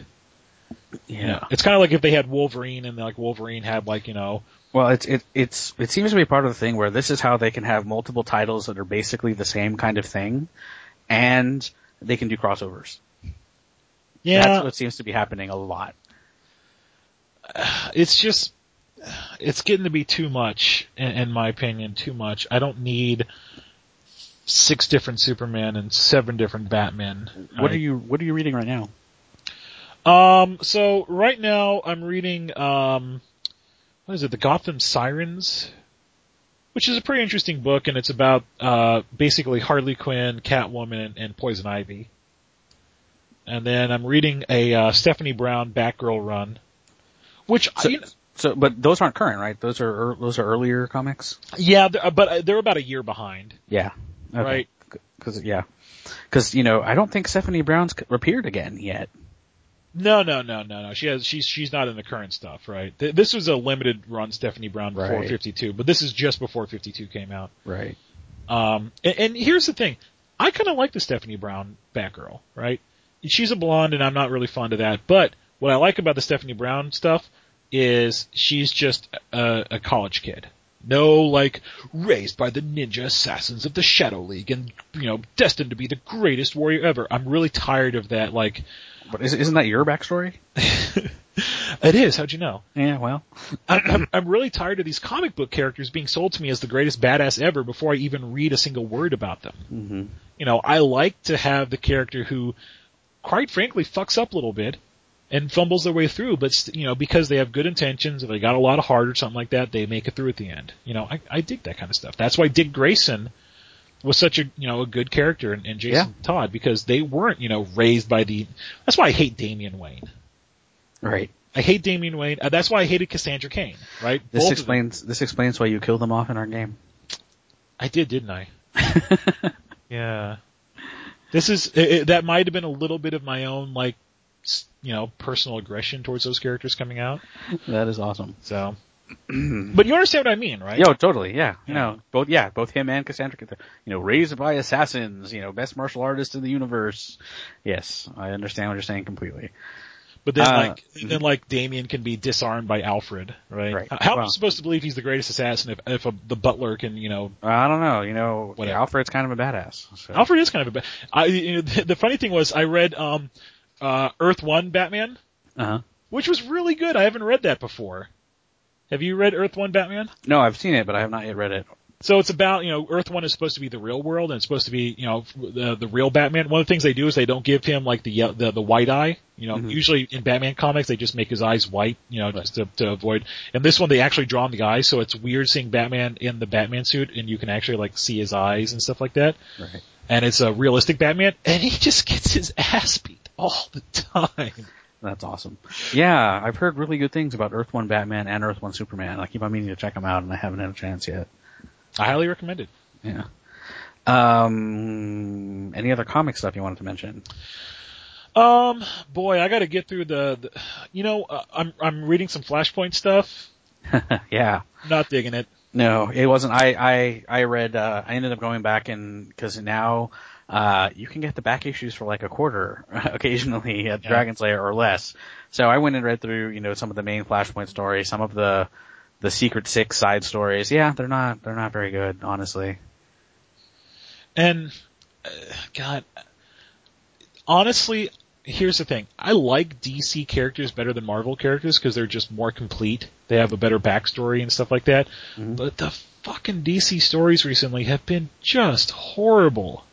Speaker 3: Know, it's kind of like if they had Wolverine and like Wolverine had like you know
Speaker 2: Well, it's it it's it seems to be part of the thing where this is how they can have multiple titles that are basically the same kind of thing, and they can do crossovers.
Speaker 3: yeah
Speaker 2: That's what seems to be happening a lot.
Speaker 3: it's just it's getting to be too much in, in my opinion too much i don't need six different superman and seven different batman
Speaker 2: What
Speaker 3: I-
Speaker 2: are you What are you reading right now?
Speaker 3: Um so right now i'm reading um what is it the gotham sirens which is a pretty interesting book and it's about uh basically harley quinn catwoman and, poison ivy and then i'm reading a uh, stephanie brown batgirl run which
Speaker 2: So,
Speaker 3: you know,
Speaker 2: so, but those aren't current, right? Those are those are earlier comics.
Speaker 3: Yeah, th- but uh, they're about a year behind.
Speaker 2: Yeah. Okay.
Speaker 3: Right.
Speaker 2: Because yeah, because you know I don't think Stephanie Brown's appeared again yet.
Speaker 3: No, no, no, no, no. She has she's she's not in the current stuff, right? Th- this was a limited run Stephanie Brown before
Speaker 2: Right.
Speaker 3: 52, but this is just before 52 came out.
Speaker 2: Right.
Speaker 3: Um, and, and here's the thing, I kind of like the Stephanie Brown Batgirl, right? She's a blonde, and I'm not really fond of that. But what I like about the Stephanie Brown stuff is she's just a, a college kid. No, like raised by the ninja assassins of the Shadow League, and you know, destined to be the greatest warrior ever. I'm really tired of that. Like,
Speaker 2: But is, isn't that your backstory?
Speaker 3: it is. How'd you know?
Speaker 2: Yeah. Well.
Speaker 3: I'm, I'm, I'm really tired of these comic book characters being sold to me as the greatest badass ever before I even read a single word about them.
Speaker 2: hmm
Speaker 3: You know, I like to have the character who, quite frankly, fucks up a little bit and fumbles their way through, but you know, because they have good intentions, if they got a lot of heart or something like that, they make it through at the end. You know, I, I dig that kind of stuff. That's why Dick Grayson was such a you know a good character and, and Jason Todd because they weren't you know raised by the. That's why I hate Damian Wayne.
Speaker 2: Right.
Speaker 3: I hate Damian Wayne. Uh, that's why I hated Cassandra Cain. Right.
Speaker 2: This
Speaker 3: Both
Speaker 2: explains this explains why you killed them off in our game.
Speaker 3: I did, didn't I? Yeah. This is it, it- that might have been a little bit of my own like s- you know personal aggression towards those characters coming out.
Speaker 2: that is awesome.
Speaker 3: So, but you understand what I mean, right?
Speaker 2: Yo, totally. Yeah. You know, both. Yeah, both him and Cassandra. You know, raised by assassins. You know, best martial artist in the universe. Yes, I understand what you're saying completely.
Speaker 3: But then
Speaker 2: Uh,
Speaker 3: like then like Damian can be disarmed by Alfred, right?
Speaker 2: Right.
Speaker 3: How how am I supposed to believe he's the greatest assassin if if a, the butler can you know
Speaker 2: I don't know. You know,
Speaker 3: Whatever.
Speaker 2: Alfred's kind of a badass. So.
Speaker 3: Alfred is kind of a bad. I you know, the, the funny thing was I read um uh Earth One Batman,
Speaker 2: Uh huh.
Speaker 3: which was really good. I haven't read that before. Have you read Earth One Batman?
Speaker 2: No, I've seen it, but I have not yet read it.
Speaker 3: So it's about, you know, Earth One is supposed to be the real world and it's supposed to be, you know, the, the real Batman. One of the things they do is they don't give him like the, the, the white eye. You know,
Speaker 2: Mhm.
Speaker 3: usually in Batman comics they just make his eyes white, you know, just to, to avoid. And this one they actually draw on the eyes, so it's weird seeing Batman in the Batman suit and you can actually like see his eyes and stuff like that.
Speaker 2: Right.
Speaker 3: And it's a realistic Batman and he just gets his ass beat all the time.
Speaker 2: That's awesome. Yeah, I've heard really good things about Earth One Batman and Earth One Superman. I keep on meaning to check them out, and I haven't had a chance yet.
Speaker 3: I highly recommend it.
Speaker 2: Yeah. Um, any other comic stuff you wanted to mention?
Speaker 3: Um, boy, I got to get through the, the you know, uh, I'm I'm reading some Flashpoint stuff.
Speaker 2: yeah.
Speaker 3: Not digging it.
Speaker 2: No, it wasn't. I I I read. Uh, I ended up going back and because now uh, you can get the back issues for like a quarter occasionally at
Speaker 3: Yeah.
Speaker 2: Dragon's Lair or less. So I went and read through, you know, some of the main Flashpoint stories, some of the the Secret Six side stories. Yeah, they're not they're not very good, honestly.
Speaker 3: And uh, God, honestly, here's the thing: I like DC characters better than Marvel characters because they're just more complete. They have a better backstory and stuff like that.
Speaker 2: Mhm.
Speaker 3: But the fucking DC stories recently have been just horrible.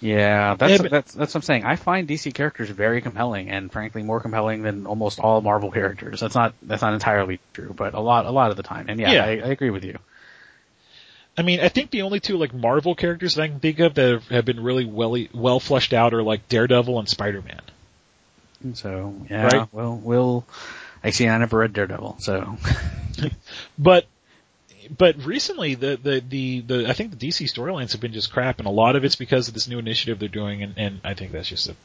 Speaker 2: Yeah, that's
Speaker 3: Yeah, but-
Speaker 2: that's that's what I'm saying. I find DC characters very compelling, and frankly, more compelling than almost all Marvel characters. That's not that's not entirely true, but a lot a lot of the time. And yeah,
Speaker 3: Yeah.
Speaker 2: I, I agree with you.
Speaker 3: I mean, I think the only two like Marvel characters that I can think of that have, been really well well fleshed out are like Daredevil and Spider Man.
Speaker 2: So yeah,
Speaker 3: Right.
Speaker 2: well, we'll. Actually, I never read Daredevil, so
Speaker 3: But but recently the, the the the I think the DC storylines have been just crap, and a lot of it's because of this new initiative they're doing, and, and I think that's just a.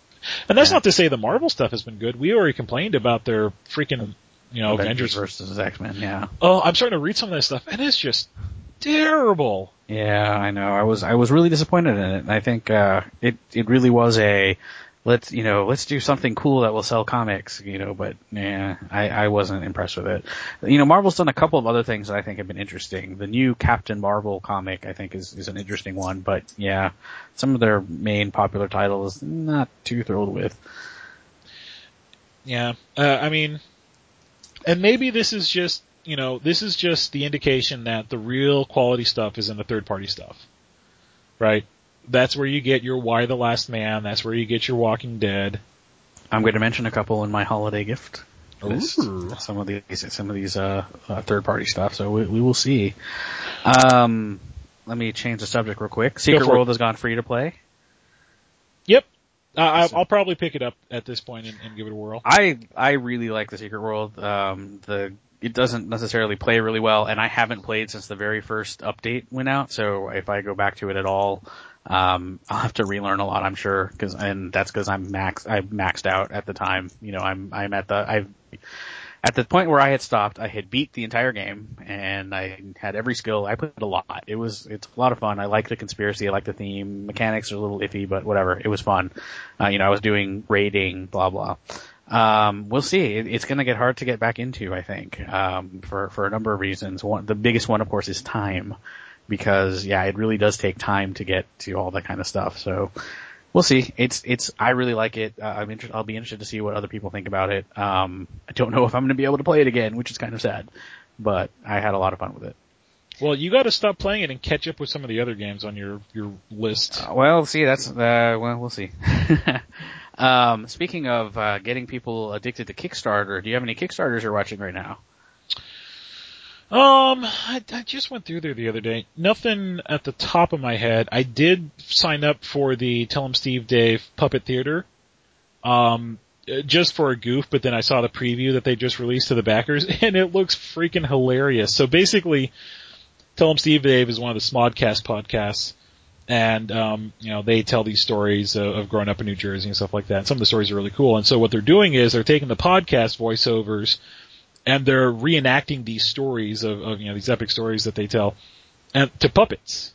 Speaker 3: And that's
Speaker 2: Yeah.
Speaker 3: not to say the Marvel stuff has been good. We already complained about their freaking you know Avengers.
Speaker 2: versus X Men. Yeah,
Speaker 3: Oh, I'm starting to read some of that stuff, and it's just terrible.
Speaker 2: yeah, I know. I was I was really disappointed in it. And I think uh, it it really was a let's you know let's do something cool that will sell comics. You know, but yeah, I I wasn't impressed with it. You know, Marvel's done a couple of other things that I think have been interesting. The new Captain Marvel comic I think is is an interesting one, but yeah, some of their main popular titles not too thrilled with.
Speaker 3: Yeah, uh, I mean, and maybe this is just you know this is just the indication that the real quality stuff is in the third party stuff, right? That's where you get your Y the Last Man. That's where you get your Walking Dead.
Speaker 2: I'm going to mention a couple in my holiday gift. list.
Speaker 3: Ooh.
Speaker 2: Some of these, some of these uh, uh, third-party stuff. So we, we will see. Um, let me change the subject real quick. Secret
Speaker 3: for it.
Speaker 2: World has gone free to play.
Speaker 3: Yep, uh, I'll probably pick it up at this point and, and give it a whirl.
Speaker 2: I I really like the Secret World. Um, the it doesn't necessarily play really well, and I haven't played since the very first update went out. So if I go back to it at all, um, I'll have to relearn a lot, I'm sure, because and that's because I'm max I maxed out at the time. You know, I'm I'm at the I've at the point where I had stopped, I had beat the entire game and I had every skill. I put a lot. It was, it's a lot of fun. I like the conspiracy. I like the theme. Mechanics are a little iffy, but whatever. It was fun. Uh, you know, I was doing raiding, blah, blah. Um, we'll see. It, it's going to get hard to get back into, I think, um, for, for a number of reasons. One, the biggest one, of course, is time because yeah, it really does take time to get to all that kind of stuff. So, We'll see. It's it's. I really like it. Uh, I'm inter- I'll be interested to see what other people think about it. Um, I don't know if I'm going to be able to play it again, which is kind of sad. But I had a lot of fun with it.
Speaker 3: Well, you got to stop playing it and catch up with some of the other games on your your list.
Speaker 2: Uh, well, see, that's uh, well, we'll see. um, speaking of uh, getting people addicted to Kickstarter, do you have any Kickstarters you're watching right now?
Speaker 3: Um, I, I just went through there the other day. Nothing at the top of my head. I did sign up for the Tell 'em Steve Dave Puppet Theater, um, just for a goof. But then I saw the preview that they just released to the backers, and it looks freaking hilarious. So basically, Tell 'em Steve Dave is one of the Smodcast podcasts, and um, you know they tell these stories of, of growing up in New Jersey and stuff like that. And some of the stories are really cool. And so what they're doing is they're taking the podcast voiceovers and they're reenacting these stories of, of you know these epic stories that they tell and to puppets.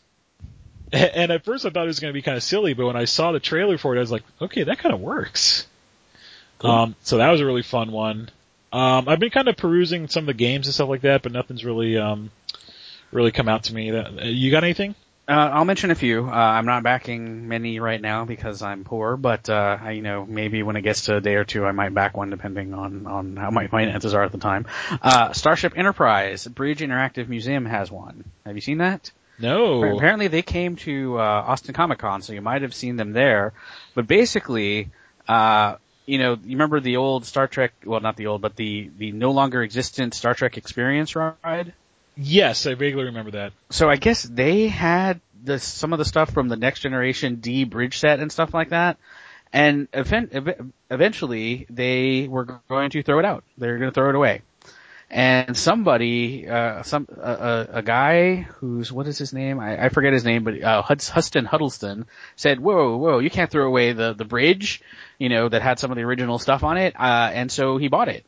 Speaker 3: And, and at first I thought it was going to be kind of silly, but when I saw the trailer for it, I was like, okay, that kind of works.
Speaker 2: Cool.
Speaker 3: Um, so that was a really fun one. Um, I've been kind of perusing some of the games and stuff like that, but nothing's really um, really come out to me. That uh, you got anything?
Speaker 2: Uh, I'll mention a few. Uh, I'm not backing many right now because I'm poor, but uh, I, you know, maybe when it gets to a day or two, I might back one depending on on how my finances are at the time. Uh, Starship Enterprise Bridge Interactive Museum has one. Have you seen that?
Speaker 3: No.
Speaker 2: Apparently, they came to uh, Austin Comic Con, so you might have seen them there. But basically, uh, you know, you remember the old Star Trek? Well, not the old, but the the no longer existent Star Trek Experience ride.
Speaker 3: Yes, I vaguely remember that.
Speaker 2: So I guess they had the, some of the stuff from the next generation D bridge set and stuff like that. And event, ev- eventually they were going to throw it out. They're going to throw it away. and somebody, uh, some a, a, a guy who's what is his name? I, I forget his name, but uh, Huston Huddleston said, "Whoa, whoa, you can't throw away the the bridge, you know, that had some of the original stuff on it." Uh, and so he bought it.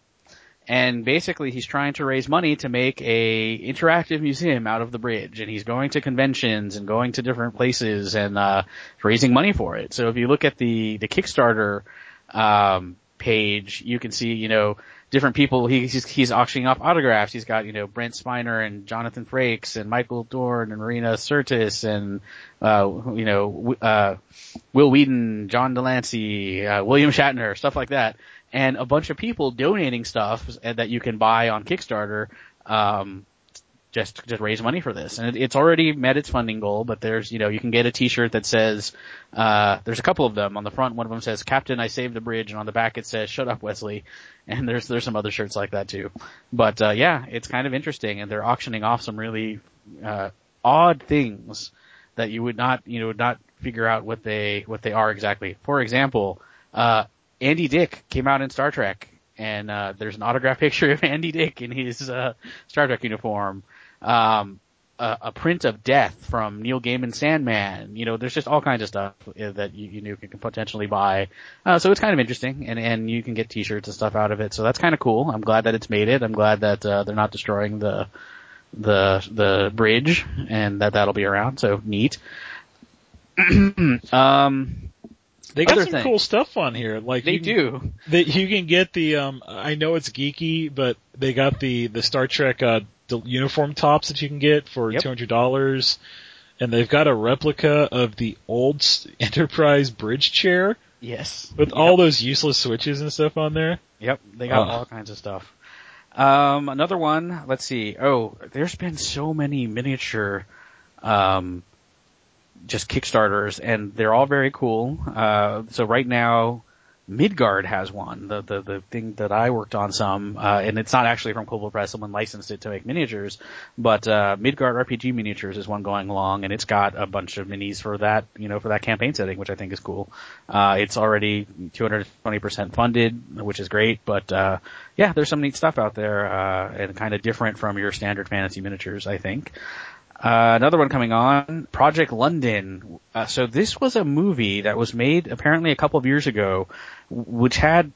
Speaker 2: And basically he's trying to raise money to make a interactive museum out of the bridge and he's going to conventions and going to different places and, uh, raising money for it. So if you look at the, the Kickstarter, um, page, you can see, you know, different people. He's he's auctioning off autographs. He's got you know Brent Spiner and Jonathan Frakes and Michael Dorn and Marina Sirtis and uh, you know uh, Wil Wheaton, John de Lancie, uh, William Shatner, stuff like that, and a bunch of people donating stuff that you can buy on Kickstarter. Um, just just raise money for this, and it, it's already met its funding goal. But there's you know you can get a T-shirt that says uh, there's a couple of them on the front. One of them says "Captain, I saved the bridge," and on the back it says "Shut up, Wesley." And there's there's some other shirts like that too. But uh, yeah, it's kind of interesting, and they're auctioning off some really uh, odd things that you would not you know not figure out what they what they are exactly. For example, uh, Andy Dick came out in Star Trek and uh, there's an autograph picture of Andy Dick in his uh, Star Trek uniform um, a, a, print of Death from Neil Gaiman Sandman. You know, there's just all kinds of stuff uh, that you, you, can potentially buy. Uh, so it's kind of interesting, and and you can get T-shirts and stuff out of it. So that's kind of cool. I'm glad that it's made it. I'm glad that uh, they're not destroying the the the bridge, and that that'll be around. So neat. um.
Speaker 3: They got some thing. cool stuff on here. Like
Speaker 2: they
Speaker 3: you
Speaker 2: do.
Speaker 3: They, you can get the um. I know it's geeky, but they got the the Star Trek uh, the uniform tops that you can get for yep. two hundred dollars, and they've got a replica of the old Enterprise bridge chair.
Speaker 2: Yes.
Speaker 3: With
Speaker 2: yep.
Speaker 3: all those useless switches and stuff on there.
Speaker 2: Yep, they got all kinds of stuff. Um, another one. Let's see. Oh, there's been so many miniature, um, just Kickstarters, and they're all very cool. Uh, so right now, Midgard has one, the, the, the thing that I worked on some, uh, and it's not actually from Kobold Press, someone licensed it to make miniatures, but, uh, Midgard RPG Miniatures is one going along, and it's got a bunch of minis for that, you know, for that campaign setting, which I think is cool. Uh, it's already 220% funded, which is great, but, uh, yeah, there's some neat stuff out there, uh, and kind of different from your standard fantasy miniatures, I think. Uh, another one coming on, Project London. Uh, so this was a movie that was made apparently a couple of years ago, which had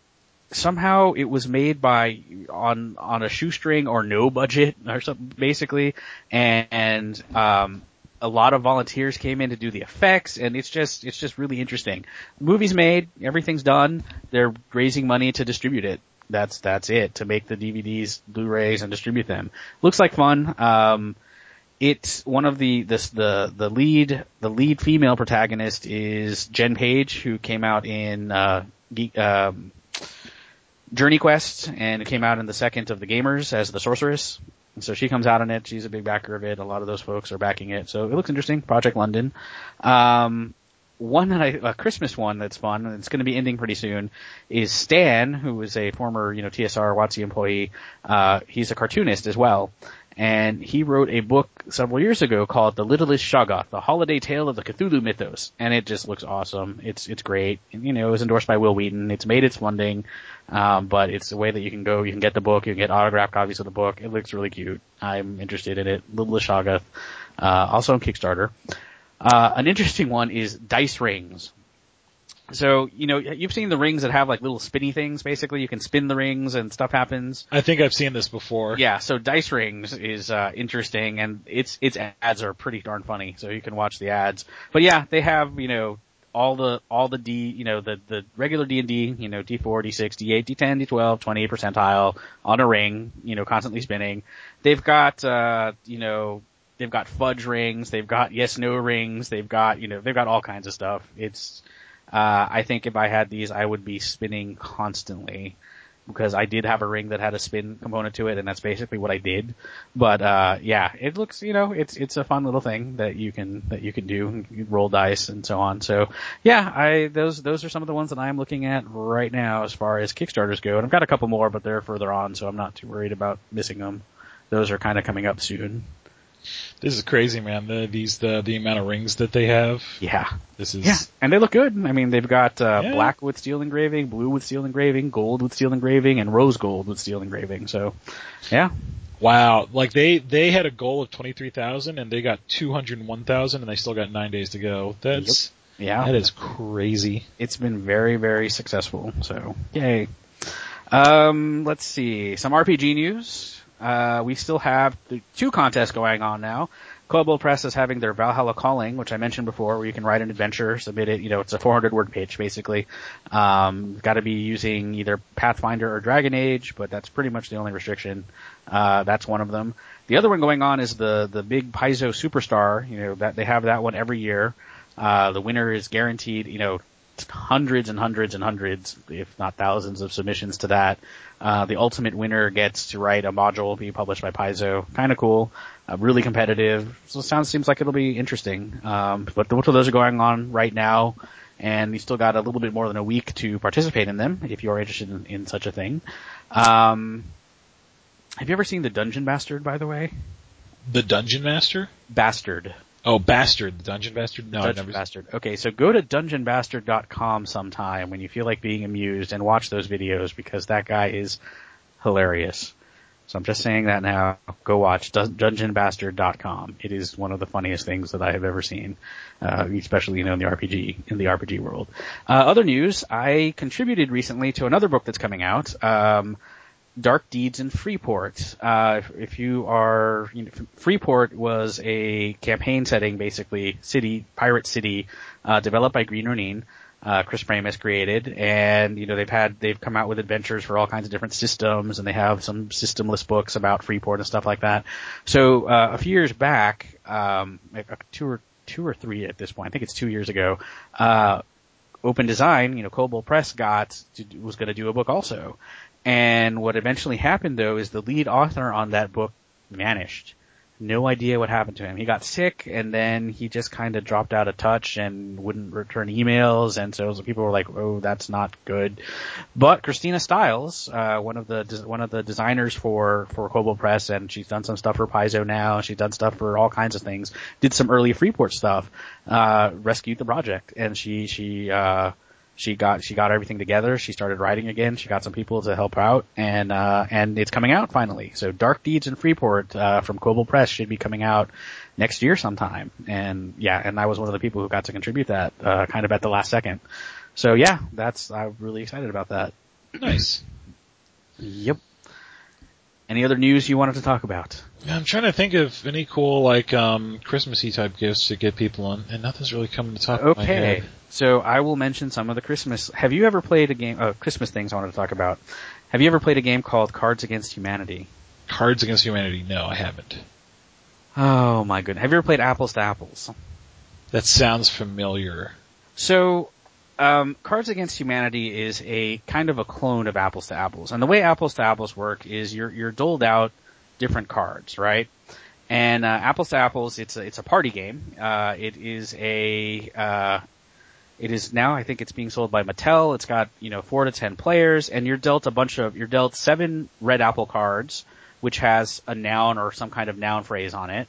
Speaker 2: somehow it was made by on on a shoestring or no budget or something basically, and, and um, a lot of volunteers came in to do the effects, and it's just it's just really interesting. Movie's made, everything's done. They're raising money to distribute it. That's that's it to make the DVDs, Blu-rays, and distribute them. Looks like fun. Um, it's one of the this the the lead the lead female protagonist is Jen Page who came out in uh, um, Journey Quest and came out in the second of the Gamers as the sorceress. And so she comes out in it. She's a big backer of it. A lot of those folks are backing it. So it looks interesting. Project London. Um, one that I, a Christmas one that's fun, and it's going to be ending pretty soon, is Stan, who is a former, you know, TSR WotC employee. Uh, he's a cartoonist as well and he wrote a book several years ago called The Littlest Shoggoth, The Holiday Tale of the Cthulhu Mythos, and it just looks awesome. It's it's great. And, you know, it was endorsed by Wil Wheaton. It's made its funding, um, but it's a way that you can go. You can get the book. You can get autographed copies of the book. It looks really cute. I'm interested in it. Littlest Shoggoth, uh, also on Kickstarter. Uh, an interesting one is Dice Rings. So, you know, you've seen the rings that have like little spinny things, basically. You can spin the rings and stuff happens.
Speaker 3: I think I've seen this before.
Speaker 2: Yeah, so Dice Rings is, uh, interesting and its, its ads are pretty darn funny, so you can watch the ads. But yeah, they have, you know, all the, all the D, you know, the, the regular D&D, you know, D4, D6, D8, D10, D12, 28 percentile on a ring, you know, constantly spinning. They've got, uh, you know, they've got fudge rings, they've got yes no rings, they've got, you know, they've got all kinds of stuff. It's, uh, I think if I had these, I would be spinning constantly because I did have a ring that had a spin component to it, and that's basically what I did. But uh, yeah, it looks, you know, it's it's a fun little thing that you can that you can do, you roll dice and so on. So yeah, I those those are some of the ones that I'm looking at right now as far as Kickstarters go, and I've got a couple more, but they're further on, so I'm not too worried about missing them. Those are kind of coming up soon.
Speaker 3: This is crazy, man. The, these the the amount of rings that they have.
Speaker 2: Yeah.
Speaker 3: This is
Speaker 2: Yeah, and they look good. I mean, they've got uh,
Speaker 3: Yeah.
Speaker 2: black with steel engraving, blue with steel engraving, gold with steel engraving, and rose gold with steel engraving. So, yeah,
Speaker 3: wow. Like they they had a goal of twenty three thousand and they got two hundred one thousand and they still got nine days to go. That's
Speaker 2: yeah,
Speaker 3: that is crazy.
Speaker 2: it's been very, very successful. So, yay. Um, let's see some RPG news. Uh, we still have two contests going on now. Kobold Press is having their Valhalla Calling, which I mentioned before, where you can write an adventure, submit it. You know, it's a 400 word pitch basically. Um, got to be using either Pathfinder or Dragon Age, but that's pretty much the only restriction. Uh, that's one of them. The other one going on is the the big Paizo Superstar. You know that they have that one every year. Uh, the winner is guaranteed. You know, hundreds and hundreds and hundreds, if not thousands, of submissions to that. Uh, the ultimate winner gets to write a module be published by Paizo. Kind of cool, uh, really competitive. So it sounds seems like it'll be interesting. Um, but both of those are going on right now, and you still got a little bit more than a week to participate in them if you are interested in, in such a thing. Um, have you ever seen the Dungeon Bastard, by the way?
Speaker 3: The Dungeon Master?
Speaker 2: Bastard.
Speaker 3: Oh, Bastard, Dungeon Bastard? No,
Speaker 2: Dungeon
Speaker 3: never
Speaker 2: Bastard. Okay, so go to dungeonbastard.com sometime when you feel like being amused and watch those videos because that guy is hilarious. So I'm just saying that now. Go watch dun- dungeonbastard.com. It is one of the funniest things that I have ever seen, uh, especially you know in the RPG in the RPG world. Uh, other news: I contributed recently to another book that's coming out. Um, Dark Deeds in Freeport. Uh, if, you are, you know, Freeport was a campaign setting, basically city, pirate city, uh, developed by Green Ronin. Uh, Chris Pramas created, and you know they've had they've come out with adventures for all kinds of different systems, and they have some systemless books about Freeport and stuff like that. So uh, a few years back, um, two or two or three at this point, I think it's two years ago, uh, Open Design, you know, Kobold Press got to, was going to do a book also. And what eventually happened though is the lead author on that book vanished. No idea what happened to him. He got sick and then he just kind of dropped out of touch and wouldn't return emails and so people were like, oh, that's not good. But Christina Stiles, uh, one of the, one of the designers for, for Kobold Press and she's done some stuff for Paizo now, she's done stuff for all kinds of things, did some early Freeport stuff, uh, rescued the project and she, she, uh, she got she got everything together. She started writing again. She got some people to help out, and uh, and it's coming out finally. So Dark Deeds in Freeport uh, from Kobold Press should be coming out next year sometime. And yeah, and I was one of the people who got to contribute that uh, kind of at the last second. So yeah, that's I'm really excited about that.
Speaker 3: Nice.
Speaker 2: Yep. Any other news you wanted to talk about?
Speaker 3: I'm trying to think of any cool like um Christmassy type gifts to get people on, and nothing's really coming to top of my
Speaker 2: Okay,
Speaker 3: head.
Speaker 2: so I will mention some of the Christmas. Have you ever played a game? Uh, Christmas things I wanted to talk about. Have you ever played a game called Cards Against Humanity?
Speaker 3: Cards Against Humanity? No, I haven't.
Speaker 2: Oh my goodness. Have you ever played Apples to Apples?
Speaker 3: That sounds familiar.
Speaker 2: So, um, Cards Against Humanity is a kind of a clone of Apples to Apples. And the way Apples to Apples work is you're, you're doled out different cards, right? And, uh, Apples to Apples, it's a, it's a party game. Uh, it is a, uh, it is now, I think it's being sold by Mattel. It's got, you know, four to ten players and you're dealt a bunch of, you're dealt seven red apple cards, which has a noun or some kind of noun phrase on it.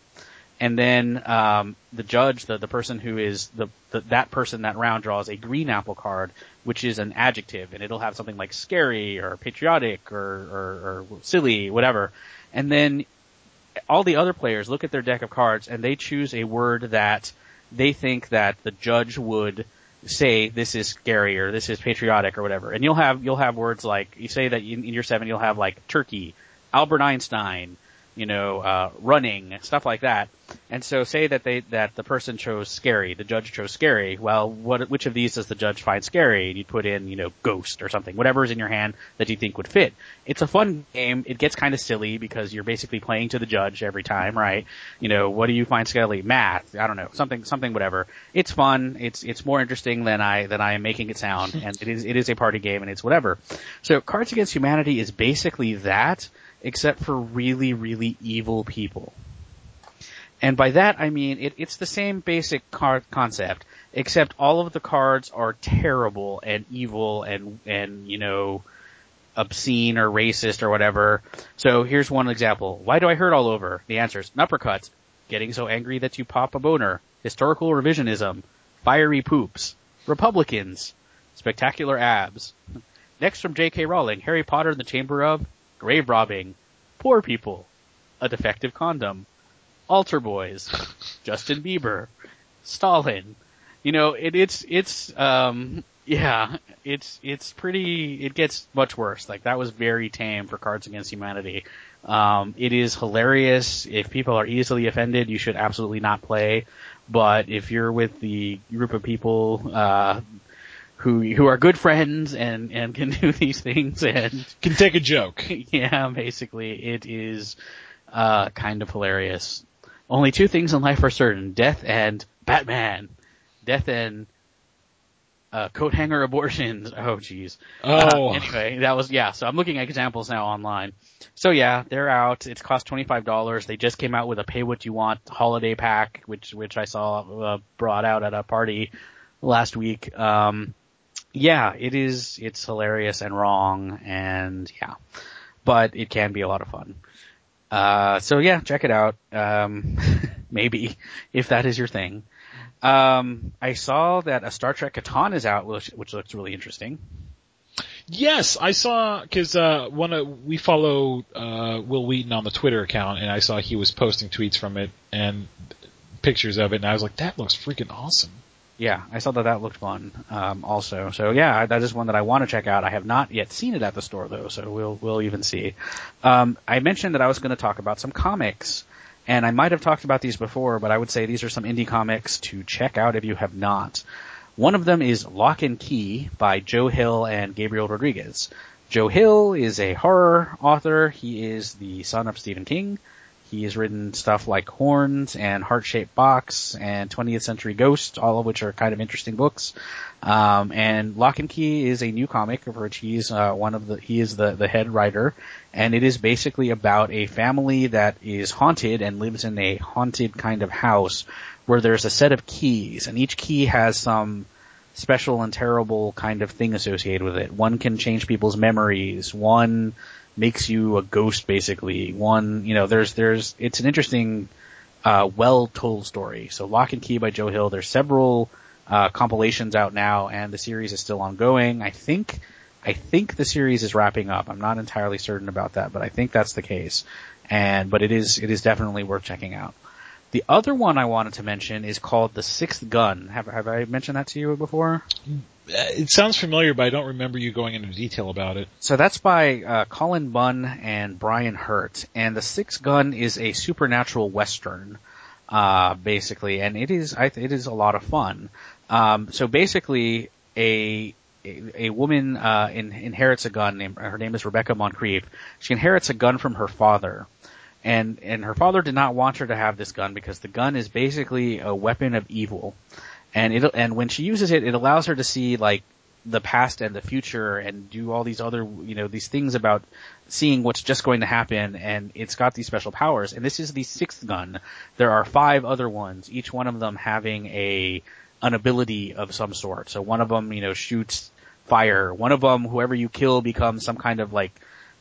Speaker 2: And then, um, the judge, the, the person who is the, the, that person that round draws a green apple card, which is an adjective and it'll have something like scary or patriotic or, or, or silly, whatever. And then all the other players look at their deck of cards and they choose a word that they think that the judge would say this is scary or this is patriotic or whatever. And you'll have you'll have words like you say that in, in your seven you'll have like turkey, Albert Einstein, you know, uh, running, stuff like that. And so say that they, that the person chose scary, the judge chose scary. Well, what, which of these does the judge find scary? And you'd put in, you know, ghost or something, whatever is in your hand that you think would fit. It's a fun game. It gets kind of silly because you're basically playing to the judge every time, right? You know, what do you find scary? Math. I don't know. Something, something, whatever. It's fun. It's, it's more interesting than I, than I am making it sound. And it is, it is a party game and it's whatever. So Cards Against Humanity is basically that except for really, really evil people. And by that I mean it, it's the same basic card concept, except all of the cards are terrible and evil and and you know obscene or racist or whatever. So here's one example. Why do I hurt all over? The answer is uppercuts. getting so angry that you pop a boner, historical revisionism, fiery poops, Republicans, spectacular abs. Next from J.K. Rowling, Harry Potter and the Chamber of grave robbing, poor people, a defective condom, altar boys, Justin Bieber, Stalin. You know, it, it's it's um yeah, it's it's pretty. It gets much worse. Like that was very tame for Cards Against Humanity. Um, it is hilarious. If people are easily offended, you should absolutely not play. But if you're with the group of people uh, who who are good friends and and can do these things and
Speaker 3: Can take a joke.
Speaker 2: yeah, basically it is uh, kind of hilarious. Only two things in life are certain: death and Batman. Death and uh, coat hanger abortions. Oh, jeez.
Speaker 3: Oh.
Speaker 2: Uh, anyway, that was yeah. So I'm looking at examples now online. So yeah, they're out. It's cost twenty five dollars. They just came out with a pay what you want holiday pack, which which I saw uh, brought out at a party last week. Um, yeah, it is. It's hilarious and wrong, and yeah, but it can be a lot of fun. Uh, so yeah, check it out. Um, maybe if that is your thing. Um, I saw that a Star Trek Catan is out, which, which looks really interesting.
Speaker 3: Yes, I saw because uh, one of we follow uh, Wil Wheaton on the Twitter account, and I saw he was posting tweets from it and pictures of it, and I was like, that looks freaking awesome.
Speaker 2: Yeah, I saw that that looked fun. Um, also, so yeah, that is one that I want to check out. I have not yet seen it at the store though, so we'll we'll even see. Um, I mentioned that I was going to talk about some comics, and I might have talked about these before, but I would say these are some indie comics to check out if you have not. One of them is Locke and Key by Joe Hill and Gabriel Rodriguez. Joe Hill is a horror author. He is the son of Stephen King. He has written stuff like Horns and Heart Shaped Box and 20th Century Ghost, all of which are kind of interesting books. Um, and Locke and Key is a new comic of which he's uh, one of the he is the the head writer, and it is basically about a family that is haunted and lives in a haunted kind of house where there's a set of keys, and each key has some special and terrible kind of thing associated with it. One can change people's memories. One makes you a ghost basically. One, you know, there's, there's, it's an interesting, uh, well told story. So Locke and Key by Joe Hill, there's several, uh, compilations out now and the series is still ongoing. I think, I think the series is wrapping up. I'm not entirely certain about that, but I think that's the case. And, but it is, it is definitely worth checking out. The other one I wanted to mention is called The Sixth Gun. Have, have I mentioned that to you before?
Speaker 3: Uh, It sounds familiar, but I don't remember you going into detail about it.
Speaker 2: So that's by uh, Cullen Bunn and Brian Hurtt, and the Six Gun is a supernatural western, uh, basically, and it is I, it is a lot of fun. Um, so basically, a a, a woman uh, in, inherits a gun. Named, her name is Rebecca Montcrief. She inherits a gun from her father, and and her father did not want her to have this gun because the gun is basically a weapon of evil and it and when she uses it, it allows her to see like the past and the future and do all these other you know these things about seeing what's just going to happen. And it's got these special powers. And this is the sixth gun. There are five other ones each one of them having a an ability of some sort. So one of them you know shoots fire. One of them whoever you kill becomes some kind of like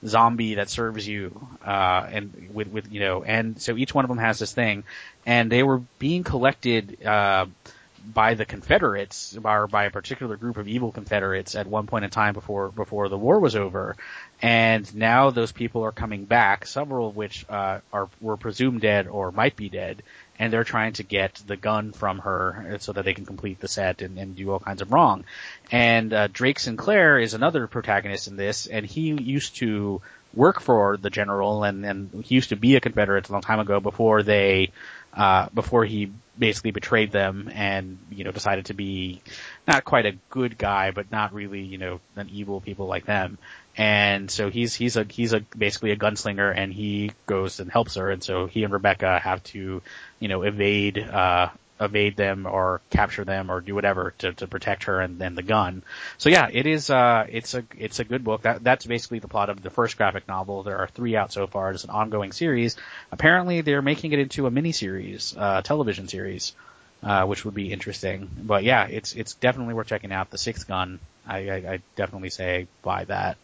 Speaker 2: zombie that serves you uh and with with you know and so each one of them has this thing. And they were being collected uh by the Confederates, or by a particular group of evil Confederates at one point in time before before the war was over, and now those people are coming back, several of which uh, are were presumed dead or might be dead, and they're trying to get the gun from her so that they can complete the set and, and do all kinds of wrong. And uh, Drake Sinclair is another protagonist in this, and he used to work for the general, and, and he used to be a Confederate a long time ago before they uh, before he basically betrayed them and, you know, decided to be not quite a good guy, but not really, you know, an evil people like them. And so he's, he's a, he's a, basically a gunslinger and he goes and helps her. And so he and Rebecca have to, you know, evade, uh, evade them or capture them or do whatever to, to protect her and then the gun. So yeah, it is, uh, it's a, it's a good book. That, that's basically the plot of the first graphic novel. There are three out so far. It's an ongoing series. Apparently they're making it into a miniseries, uh, television series, uh, which would be interesting. But yeah, it's, it's definitely worth checking out. The Sixth Gun. I, I, I definitely say buy that.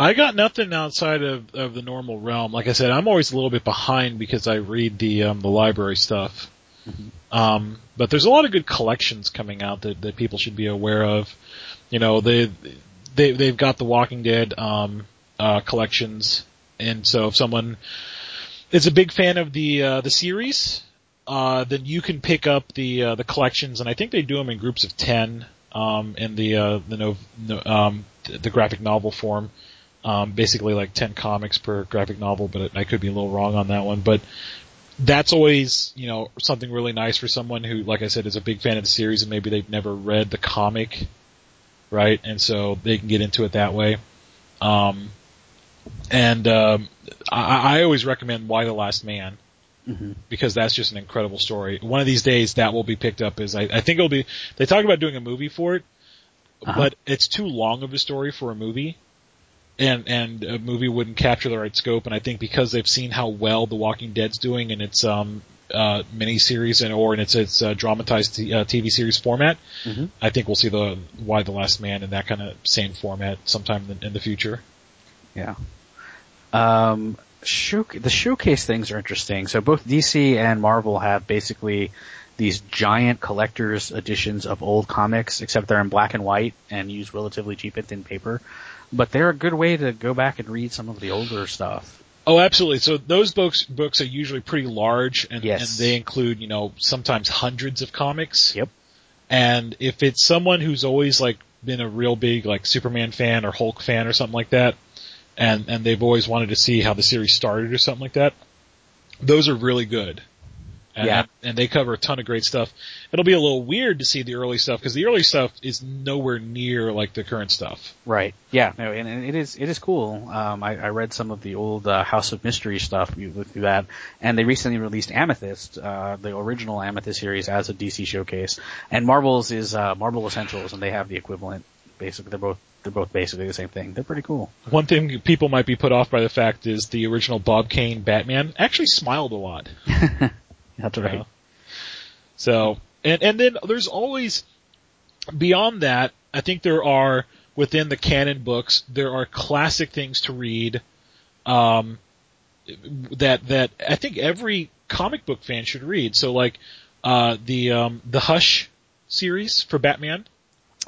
Speaker 3: I got nothing outside of, of the normal realm. Like I said, I'm always a little bit behind because I read the um, the library stuff. Um, but there's a lot of good collections coming out that, that people should be aware of. You know, they they they've got the Walking Dead um, uh, collections, and so if someone is a big fan of the uh, the series, uh, then you can pick up the uh, the collections, and I think they do them in groups of ten um, in the uh, the no, no, um, the graphic novel form. Um, basically like 10 comics per graphic novel, but I could be a little wrong on that one. But that's always, you know, something really nice for someone who, like I said, is a big fan of the series and maybe they've never read the comic, right? And so they can get into it that way. Um, and um, I, I always recommend Y the Last Man
Speaker 2: Mm-hmm.
Speaker 3: because that's just an incredible story. One of these days that will be picked up as I, I think it'll be. They talk about doing a movie for it,
Speaker 2: Uh-huh.
Speaker 3: but it's too long of a story for a movie. And, and a movie wouldn't capture the right scope, and I think because they've seen how well The Walking Dead's doing in its um, uh, miniseries and or in its its uh, dramatized t- uh, TV series format,
Speaker 2: Mhm.
Speaker 3: I think we'll see the Y the Last Man in that kind of same format sometime in the, in the future.
Speaker 2: Yeah. Um, show, the showcase things are interesting. So both DC and Marvel have basically these giant collector's editions of old comics, except they're in black and white and use relatively cheap and thin paper. But they're a good way to go back and read some of the older stuff.
Speaker 3: Oh, absolutely. So those books books are usually pretty large, and,
Speaker 2: Yes.
Speaker 3: and they include you know sometimes hundreds of comics.
Speaker 2: Yep.
Speaker 3: And if it's someone who's always like been a real big like Superman fan or Hulk fan or something like that, and and they've always wanted to see how the series started or something like that, those are really good. And,
Speaker 2: Yeah.
Speaker 3: and they cover a ton of great stuff. It'll be a little weird to see the early stuff because the early stuff is nowhere near like the current stuff.
Speaker 2: Right. Yeah. No, and, and it is it is cool. Um, I, I read some of the old uh, House of Mystery stuff through that, and they recently released Amethyst, uh, the original Amethyst series, as a DC showcase. And Marvel's is uh, Marvel Essentials, and they have the equivalent. Basically, they're both they're both basically the same thing. They're pretty cool.
Speaker 3: One thing people might be put off by the fact is the original Bob Kane Batman actually smiled a lot.
Speaker 2: That's right.
Speaker 3: know? So, and, and then there's always, beyond that, I think there are, within the canon books, there are classic things to read, um, that, that I think every comic book fan should read. So like, uh, the, um, the Hush series for Batman.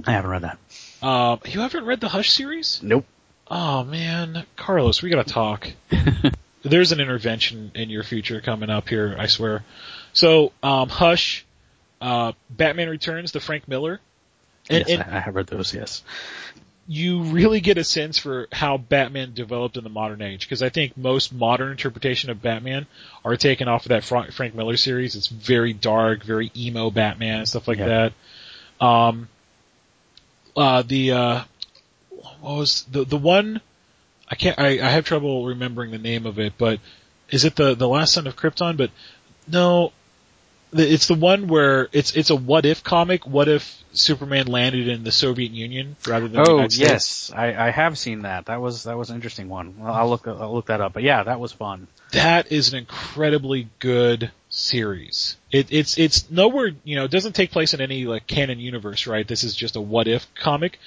Speaker 2: I haven't read that.
Speaker 3: Uh, you haven't read the Hush series?
Speaker 2: Nope.
Speaker 3: Oh man, Carlos, we gotta talk. There's an intervention in your future coming up here, I swear. So, um, Hush, uh, Batman Returns, the Frank Miller, and,
Speaker 2: yes,
Speaker 3: and
Speaker 2: I, have read those. Yes.
Speaker 3: you really get a sense for how Batman developed in the modern age, because I think most modern interpretation of Batman are taken off of that Fra- Frank Miller series. It's very dark, very emo Batman and stuff like
Speaker 2: Yeah.
Speaker 3: that. Um, uh, the, uh, what was the, the one, I can't, I, I have trouble remembering the name of it, but is it the, the last son of Krypton? But no, it's the one where it's, it's a what if comic. What if Superman landed in the Soviet Union rather than the
Speaker 2: Oh yes, I, I have seen that. That was that was an interesting one. I'll look I'll look that up. But yeah, that was fun.
Speaker 3: that is an incredibly good series. It, it's it's nowhere you know it doesn't take place in any like canon universe, right? This is just a what if comic,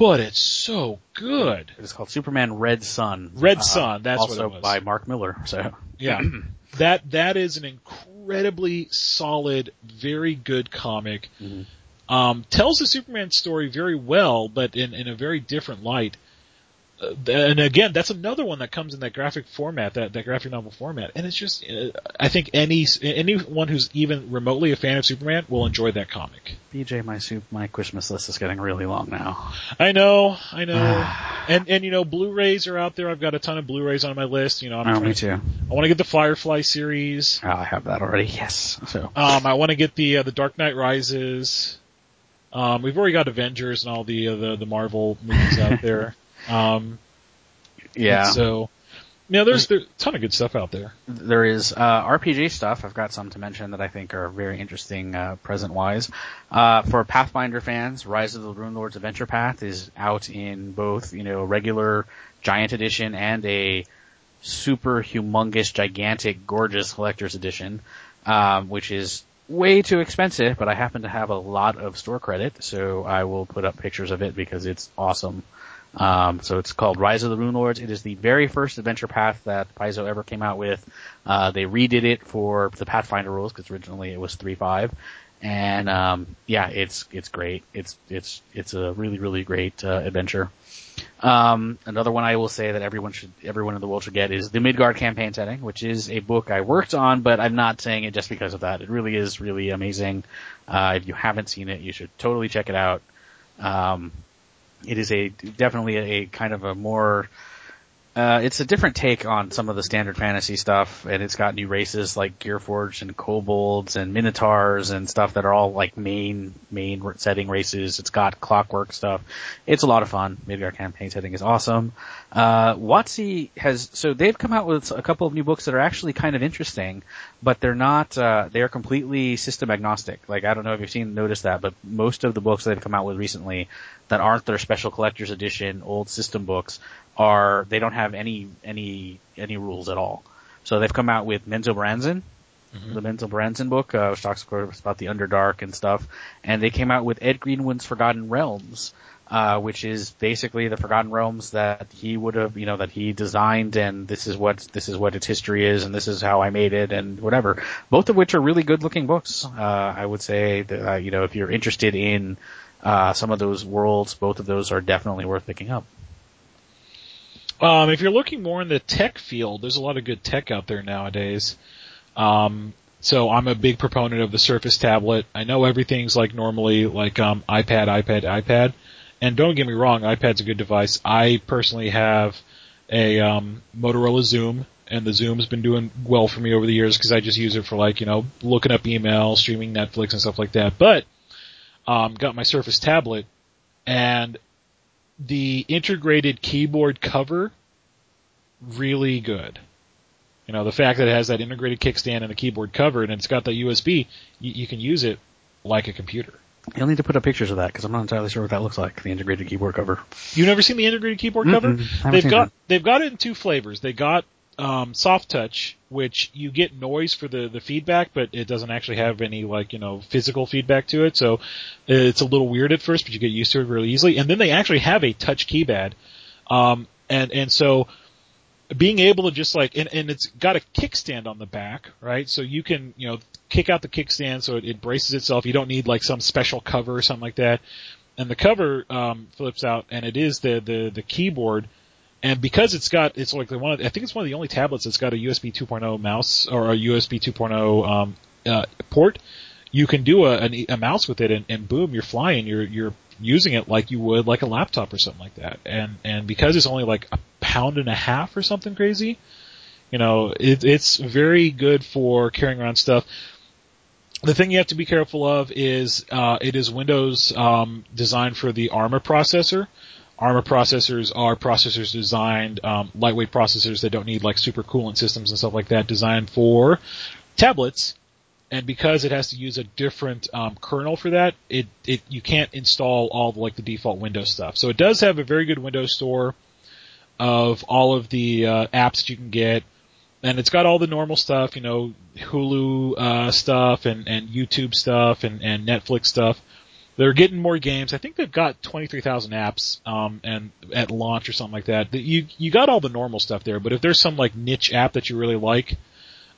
Speaker 3: but it's so good.
Speaker 2: It is called Superman Red Sun. Uh,
Speaker 3: Red Sun, that's what
Speaker 2: also
Speaker 3: it was.
Speaker 2: by Mark Millar. So
Speaker 3: Yeah, that that is an incredibly solid, very good comic.
Speaker 2: Mhm.
Speaker 3: Um, tells the Superman story very well, but in in a very different light. Uh, and again, that's another one that comes in that graphic format, that, that graphic novel format. And it's just, uh, I think any, anyone who's even remotely a fan of Superman will enjoy that comic.
Speaker 2: BJ, my soup, my Christmas list is getting really long now.
Speaker 3: I know, I know. and, and you know, Blu-rays are out there. I've got a ton of Blu-rays on my list. You know, I'm
Speaker 2: Oh, me
Speaker 3: to-
Speaker 2: too.
Speaker 3: I want to get the Firefly series.
Speaker 2: Oh, I have that already. Yes. So
Speaker 3: Um, I want to get the, uh, the Dark Knight Rises. Um, we've already got Avengers and all the, uh, the, the Marvel movies out there. Um,
Speaker 2: yeah,
Speaker 3: So, you know, there's, there's a ton of good stuff out there.
Speaker 2: there is uh, RPG stuff. I've got some to mention that I think are very interesting uh, present wise. Uh, for Pathfinder fans, Rise of the Rune Lords Adventure Path is out in both you know regular Giant Edition and a super humongous, gigantic, gorgeous collector's edition, um, which is way too expensive. But I happen to have a lot of store credit, so I will put up pictures of it because it's awesome. Um, so it's called Rise of the Rune Lords. It is the very first adventure path that Paizo ever came out with. Uh, they redid it for the Pathfinder rules because originally it was 3.5. And, um, yeah, it's, it's great. It's, it's, it's a really, really great, uh, adventure. Um, another one I will say that everyone should, everyone in the world should get is the Midgard campaign setting, which is a book I worked on, but I'm not saying it just because of that. It really is really amazing. Uh, if you haven't seen it, you should totally check it out. Um, it is a definitely a, kind of a more uh, it's a different take on some of the standard fantasy stuff, and it's got new races like Gearforged and Kobolds and Minotaurs and stuff that are all like main main setting races. It's got clockwork stuff. It's a lot of fun. Midgard campaign setting is awesome. Uh, WotC has so they've come out with a couple of new books that are actually kind of interesting, but they're not. Uh, they're completely system agnostic. Like I don't know if you've seen noticed that, but most of the books they've come out with recently that aren't their special collector's edition old system books are they don't have any any any rules at all. So they've come out with Menzoberranzan, mm-hmm. the Menzoberranzan book, uh, which talks of course about the Underdark and stuff, and they came out with Ed Greenwood's Forgotten Realms, uh, which is basically the Forgotten Realms that he would have, you know, that he designed, and this is what this is what its history is, and this is how I made it, and whatever. Both of which are really good looking books. Uh, I would say that uh, you know if you're interested in uh, some of those worlds, both of those are definitely worth picking up.
Speaker 3: Um, if you're looking more in the tech field, there's a lot of good tech out there nowadays. Um, so I'm a big proponent of the Surface tablet. I know everything's like normally like um, iPad, iPad, iPad, and don't get me wrong, iPad's a good device. I personally have a um, Motorola Xoom, and the Xoom's been doing well for me over the years because I just use it for like you know looking up email, streaming Netflix, and stuff like that. But um, got my Surface tablet, and the integrated keyboard cover really good. You know, the fact that it has that integrated kickstand and a keyboard cover and it's got the USB, you, you can use it like a computer.
Speaker 2: You'll need to put up pictures of that because I'm not entirely sure what that looks like. The integrated keyboard cover.
Speaker 3: You've never seen the integrated keyboard cover? They've got they've got it in two flavors. They got um, soft touch, which you get noise for the the feedback, but it doesn't actually have any like you know physical feedback to it. So it's a little weird at first, but you get used to it really easily. And then they actually have a touch keypad, um, and and so being able to just like and, and it's got a kickstand on the back, right? So you can you know kick out the kickstand so it, it braces itself. You don't need like some special cover or something like that. And the cover um, flips out, and it is the the the keyboard and because it's got, it's like one, of, I think it's one of the only tablets that's got a USB 2.0 mouse or a USB 2.0 um, uh, port. You can do a, a, a mouse with it, and, and boom, you're flying. You're you're using it like you would like a laptop or something like that. And and because it's only like a pound and a half or something crazy, you know, it, it's very good for carrying around stuff. The thing you have to be careful of is uh, it is Windows um, designed for the ARMA processor. ARMA processors are processors designed, um, lightweight processors that don't need like super coolant systems and stuff like that, designed for tablets. And because it has to use a different um, kernel for that, it it you can't install all the, like the default Windows stuff. So it does have a very good Windows store of all of the uh, apps that you can get, and it's got all the normal stuff, you know, Hulu uh, stuff and and YouTube stuff and and Netflix stuff they're getting more games. I think they've got 23,000 apps, um, and at launch or something like that. You, you got all the normal stuff there, but if there's some like niche app that you really like,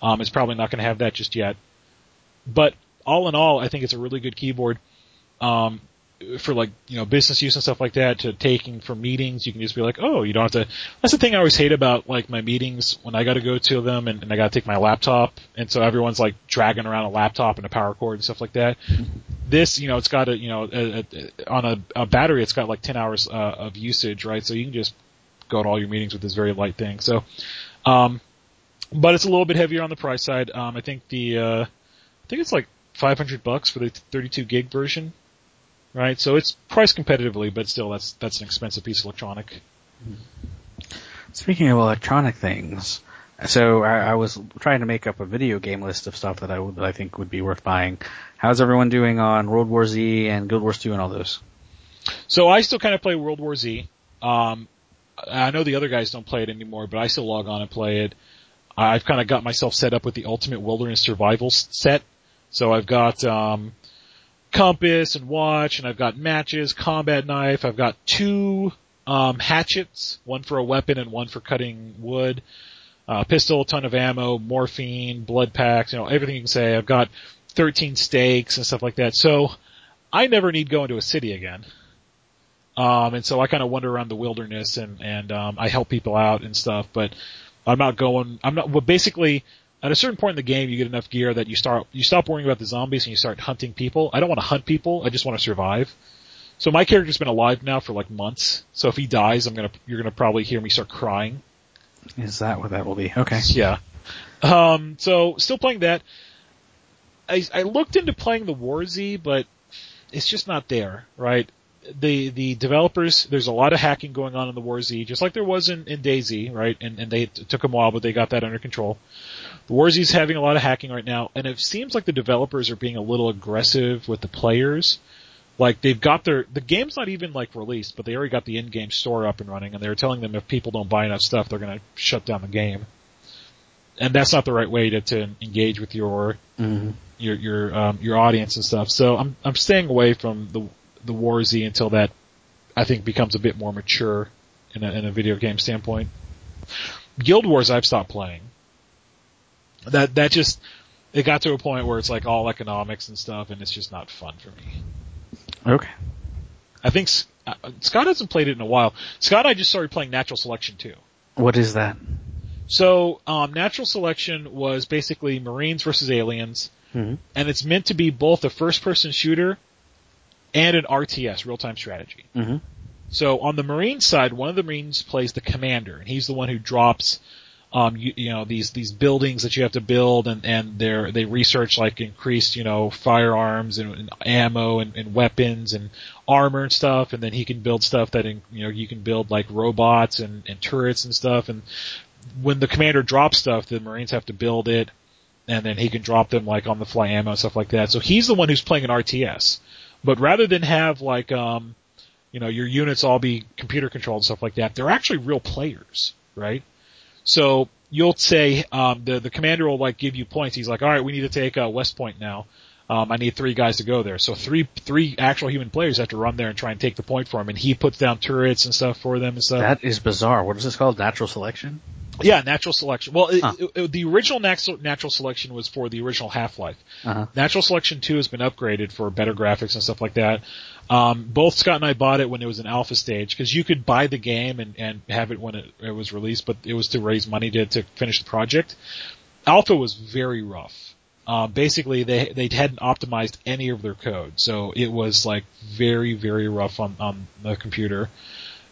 Speaker 3: um, it's probably not going to have that just yet. But all in all, I think it's a really good keyboard. Um, for like you know business use and stuff like that to taking for meetings you can just be like oh you don't have to that's the thing i always hate about like my meetings when i got to go to them and, and i got to take my laptop and so everyone's like dragging around a laptop and a power cord and stuff like that. This you know it's got a you know a, a, on a, a battery it's got like 10 hours uh, of usage right? So you can just go to all your meetings with this very light thing. So um but it's a little bit heavier on the price side. Um i think the uh i think it's like 500 bucks for the 32 gig version right? So it's priced competitively, but still, that's that's an expensive piece of electronic.
Speaker 2: Speaking of electronic things, so I, I, was trying to make up a video game list of stuff that I would that I think would be worth buying. How's everyone doing on World War Z and Guild Wars 2 and all those?
Speaker 3: So I still kind of play World War Z. Um, I know the other guys don't play it anymore, but I still log on and play it. I've kind of got myself set up with the Ultimate Wilderness Survival set. So I've got um, compass and watch, and I've got matches, combat knife. I've got two um, hatchets, one for a weapon and one for cutting wood. Uh, pistol, ton of ammo, morphine, blood packs, you know, everything you can say. I've got 13 stakes and stuff like that. So I never need go into a city again. Um, and so I kind of wander around the wilderness and, and, um, I help people out and stuff, but I'm not going, I'm not, well basically, at a certain point in the game you get enough gear that you start, you stop worrying about the zombies and you start hunting people. I don't want to hunt people, I just want to survive. So my character's been alive now for like months, so if he dies I'm gonna, you're gonna probably hear me start crying.
Speaker 2: Is that what that will be? Okay.
Speaker 3: Yeah. Um, so still playing that. I, I looked into playing the War Z, but it's just not there, right? The the developers, there's a lot of hacking going on in the War Z, just like there was in, in DayZ, right? And and they took them a while, but they got that under control. The War Z is having a lot of hacking right now, and it seems like the developers are being a little aggressive with the players. Like they've got their the game's not even like released, but they already got the in-game store up and running, and they're telling them if people don't buy enough stuff, they're going to shut down the game. And that's not the right way to, to engage with your
Speaker 2: Mm-hmm.
Speaker 3: your your um, your audience and stuff. So I'm I'm staying away from the the War Z until that I think becomes a bit more mature in a, in a video game standpoint. Guild Wars I've stopped playing. That that just it got to a point where it's like all economics and stuff, and it's just not fun for me.
Speaker 2: Okay.
Speaker 3: I think uh, Scott hasn't played it in a while. Scott I just started playing Natural Selection too.
Speaker 2: What is that?
Speaker 3: So, um, Natural Selection was basically Marines versus aliens,
Speaker 2: Mm-hmm.
Speaker 3: and it's meant to be both a first-person shooter and an RTS, real-time strategy.
Speaker 2: Mm-hmm.
Speaker 3: So on the Marine side, one of the Marines plays the commander, and he's the one who drops, um, you, you know, these these buildings that you have to build, and and they they research like increased, you know, firearms and, and ammo and, and weapons and armor and stuff, and then he can build stuff that in, you know you can build like robots and, and turrets and stuff, and when the commander drops stuff, the Marines have to build it, and then he can drop them like on the fly ammo and stuff like that. So he's the one who's playing an RTS, but rather than have like um you know, your units all be computer controlled and stuff like that. They're actually real players, right? So you'll say, um, the, the commander will like give you points. He's like, all right, we need to take, uh, West Point now. Um, I need three guys to go there. So three, three actual human players have to run there and try and take the point for him. And he puts down turrets and stuff for them and stuff.
Speaker 2: That is bizarre. What is this called? Natural selection?
Speaker 3: Yeah, natural selection. Well, it,
Speaker 2: Huh.
Speaker 3: it- it- the original natural, selection was for the original Half-Life.
Speaker 2: Uh-huh.
Speaker 3: Natural Selection 2 has been upgraded for better graphics and stuff like that. Um, both Scott and I bought it when it was an alpha stage because you could buy the game and, and have it when it, it was released, but it was to raise money to, to finish the project. Alpha was very rough. Um, basically, they they hadn't optimized any of their code, so it was like very very rough on on the computer.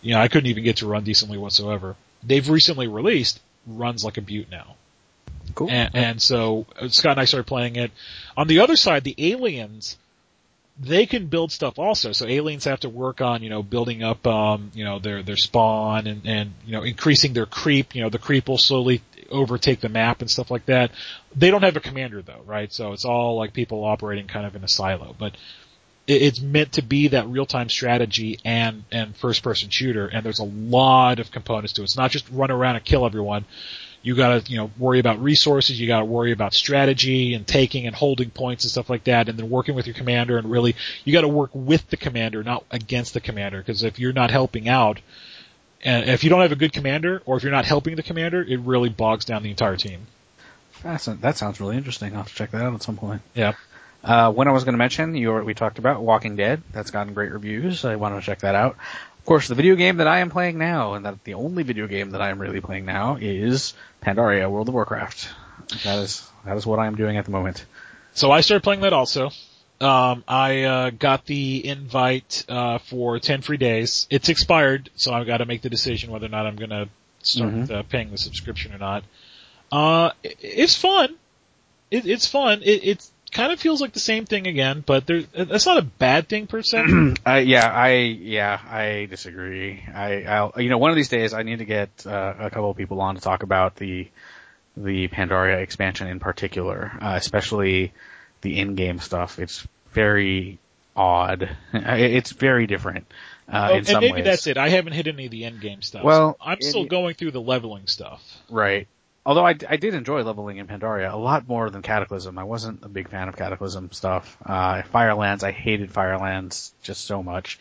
Speaker 3: You know, I couldn't even get to run decently whatsoever. They've recently released runs like a butte now.
Speaker 2: Cool.
Speaker 3: And, and so uh, Scott and I started playing it. On the other side, the aliens, they can build stuff also. So aliens have to work on, you know, building up, um, you know, their, their spawn and, and, you know, increasing their creep. You know, the creep will slowly overtake the map and stuff like that. They don't have a commander though, right? So it's all like people operating kind of in a silo, but it's meant to be that real-time strategy and, and first-person shooter, and there's a lot of components to it. It's not just run around and kill everyone you gotta, you know, worry about resources, you gotta worry about strategy and taking and holding points and stuff like that, and then working with your commander and really, you gotta work with the commander, not against the commander, because if you're not helping out, and if you don't have a good commander, or if you're not helping the commander, it really bogs down the entire team.
Speaker 2: Fascin- That sounds really interesting. I'll have to check that out at some point.
Speaker 3: Yeah.
Speaker 2: Uh, when I was going to mention, you we talked about Walking Dead. That's gotten great reviews. I want to check that out. Of course, the video game that I am playing now, and that the only video game that I am really playing now is Pandaria: World of Warcraft. That is that is what I am doing at the moment.
Speaker 3: So I started playing that also. Um, I uh, got the invite uh, for ten free days. It's expired, so I've got to make the decision whether or not I'm going to start
Speaker 2: Mhm.
Speaker 3: uh, paying the subscription or not. Uh, it- it's fun. It, it's fun. It, it kind of feels like the same thing again, but there, that's not a bad thing per se.
Speaker 2: I yeah, I yeah, I disagree. I I'll, you know one of these days I need to get uh, a couple of people on to talk about the the Pandaria expansion in particular, uh, especially the in-game stuff. It's very odd. It's very different uh,
Speaker 3: Oh,
Speaker 2: in
Speaker 3: and maybe
Speaker 2: ways.
Speaker 3: that's it. I haven't hit any of the end game stuff.
Speaker 2: Well,
Speaker 3: I'm
Speaker 2: it-
Speaker 3: still going through the leveling stuff.
Speaker 2: Right. Although I, I did enjoy leveling in Pandaria a lot more than Cataclysm. I wasn't a big fan of Cataclysm stuff. Uh, Firelands, I hated Firelands just so much.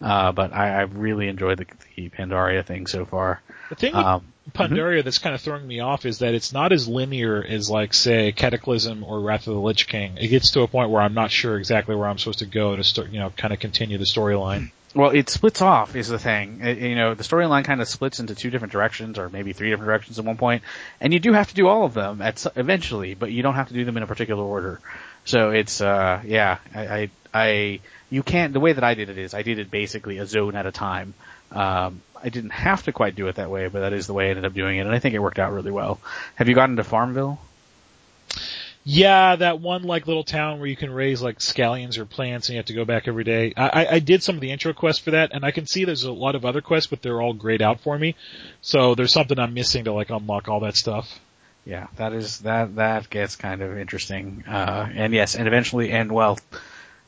Speaker 2: Uh, but I, I really enjoyed the, the Pandaria thing so far.
Speaker 3: The thing
Speaker 2: Um,
Speaker 3: Pandaria that's kind of throwing me off is that it's not as linear as like say Cataclysm or Wrath of the Lich King. It gets to a point where I'm not sure exactly where I'm supposed to go to start, you know, kind of continue the storyline.
Speaker 2: Well, it splits off is the thing. It- you know, the storyline kind of splits into two different directions, or maybe three different directions at one point, and you do have to do all of them at eventually, but you don't have to do them in a particular order. So it's, uh, yeah, I, I, I, you can't. The way that I did it is, I did it basically a zone at a time. Um, I didn't have to quite do it that way, but that is the way I ended up doing it, and I think it worked out really well. Have you gotten to Farmville?
Speaker 3: Yeah, that one like little town where you can raise like scallions or plants and you have to go back every day. I, I, did some of the intro quests for that and I can see there's a lot of other quests, but they're all grayed out for me. So there's something I'm missing to like unlock all that stuff.
Speaker 2: Yeah, that is that that gets kind of interesting. Uh, and yes, and eventually, and well,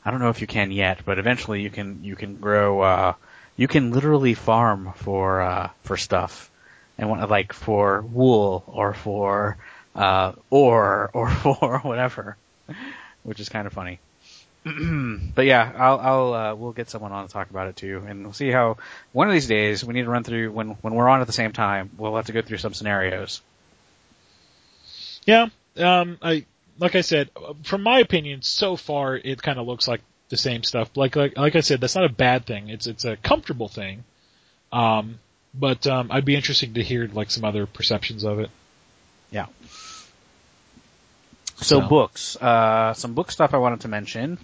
Speaker 2: I don't know if you can yet, but eventually you can you can grow. Uh, you can literally farm for uh, for stuff, and want like for wool or for uh, ore or for whatever, which is kind of funny. but yeah, I'll, I'll uh, we'll get someone on to talk about it too, and we'll see how. One of these days, we need to run through when when we're on at the same time. We'll have to go through some scenarios.
Speaker 3: Yeah, um, I like I said, from my opinion, so far it kind of looks like the same stuff. Like like like I said, that's not a bad thing. It's it's a comfortable thing. Um, but um, I'd be interested to hear like some other perceptions of it.
Speaker 2: Yeah. So,
Speaker 3: So.
Speaker 2: books, uh, some book stuff I wanted to mention.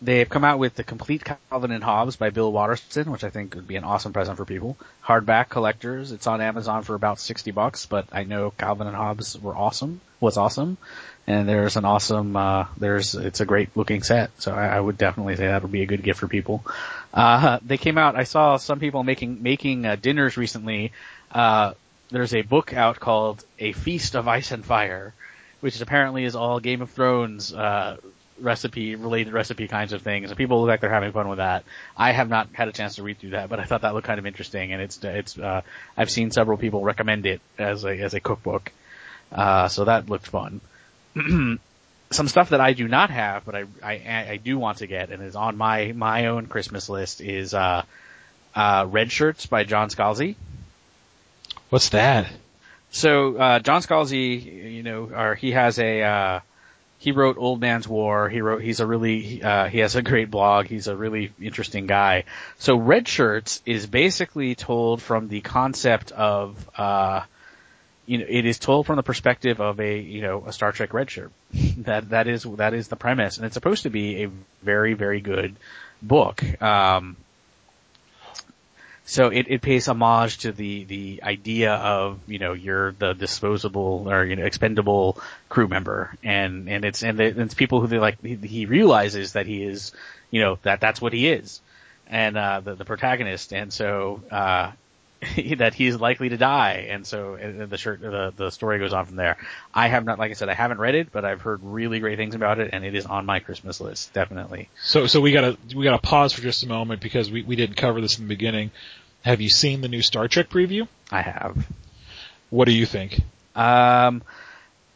Speaker 2: They've come out with the complete Calvin and Hobbes by Bill Watterson, which I think would be an awesome present for people. Hardback collectors. It's on Amazon for about 60 bucks, but I know Calvin and Hobbes were awesome, was awesome. And there's an awesome, uh, there's, it's a great looking set. So I, I would definitely say that would be a good gift for people. Uh, they came out, I saw some people making, making, uh, dinners recently. Uh, there's a book out called A Feast of Ice and Fire, which apparently is all Game of Thrones, uh, recipe, related recipe kinds of things. And people look like they're having fun with that. I have not had a chance to read through that, but I thought that looked kind of interesting and it's, it's, uh, I've seen several people recommend it as a, as a cookbook. Uh, so that looked fun. Some stuff that I do not have, but I, I, I do want to get and is on my, my own Christmas list is, uh, uh, Red Shirts by John Scalzi.
Speaker 3: What's that?
Speaker 2: So uh, John Scalzi, you know, or he has a uh, he wrote Old Man's War. He wrote he's a really uh, he has a great blog. He's a really interesting guy. So Red Shirts is basically told from the concept of uh, you know it is told from the perspective of a you know a Star Trek red shirt. that that is that is the premise, and it's supposed to be a very very good book. Um, so it, it pays homage to the, the idea of, you know, you're the disposable or, you know, expendable crew member. And, and it's, and it's people who they like, he, he realizes that he is, you know, that that's what he is. And, uh, the, the protagonist. And so, uh, that he is likely to die. And so and the shirt, the, the story goes on from there. I have not, like I said, I haven't read it, but I've heard really great things about it and it is on my Christmas list, definitely.
Speaker 3: So so we gotta we gotta pause for just a moment because we we didn't cover this in the beginning. Have you seen the new Star Trek preview?
Speaker 2: I have.
Speaker 3: What do you think?
Speaker 2: Um,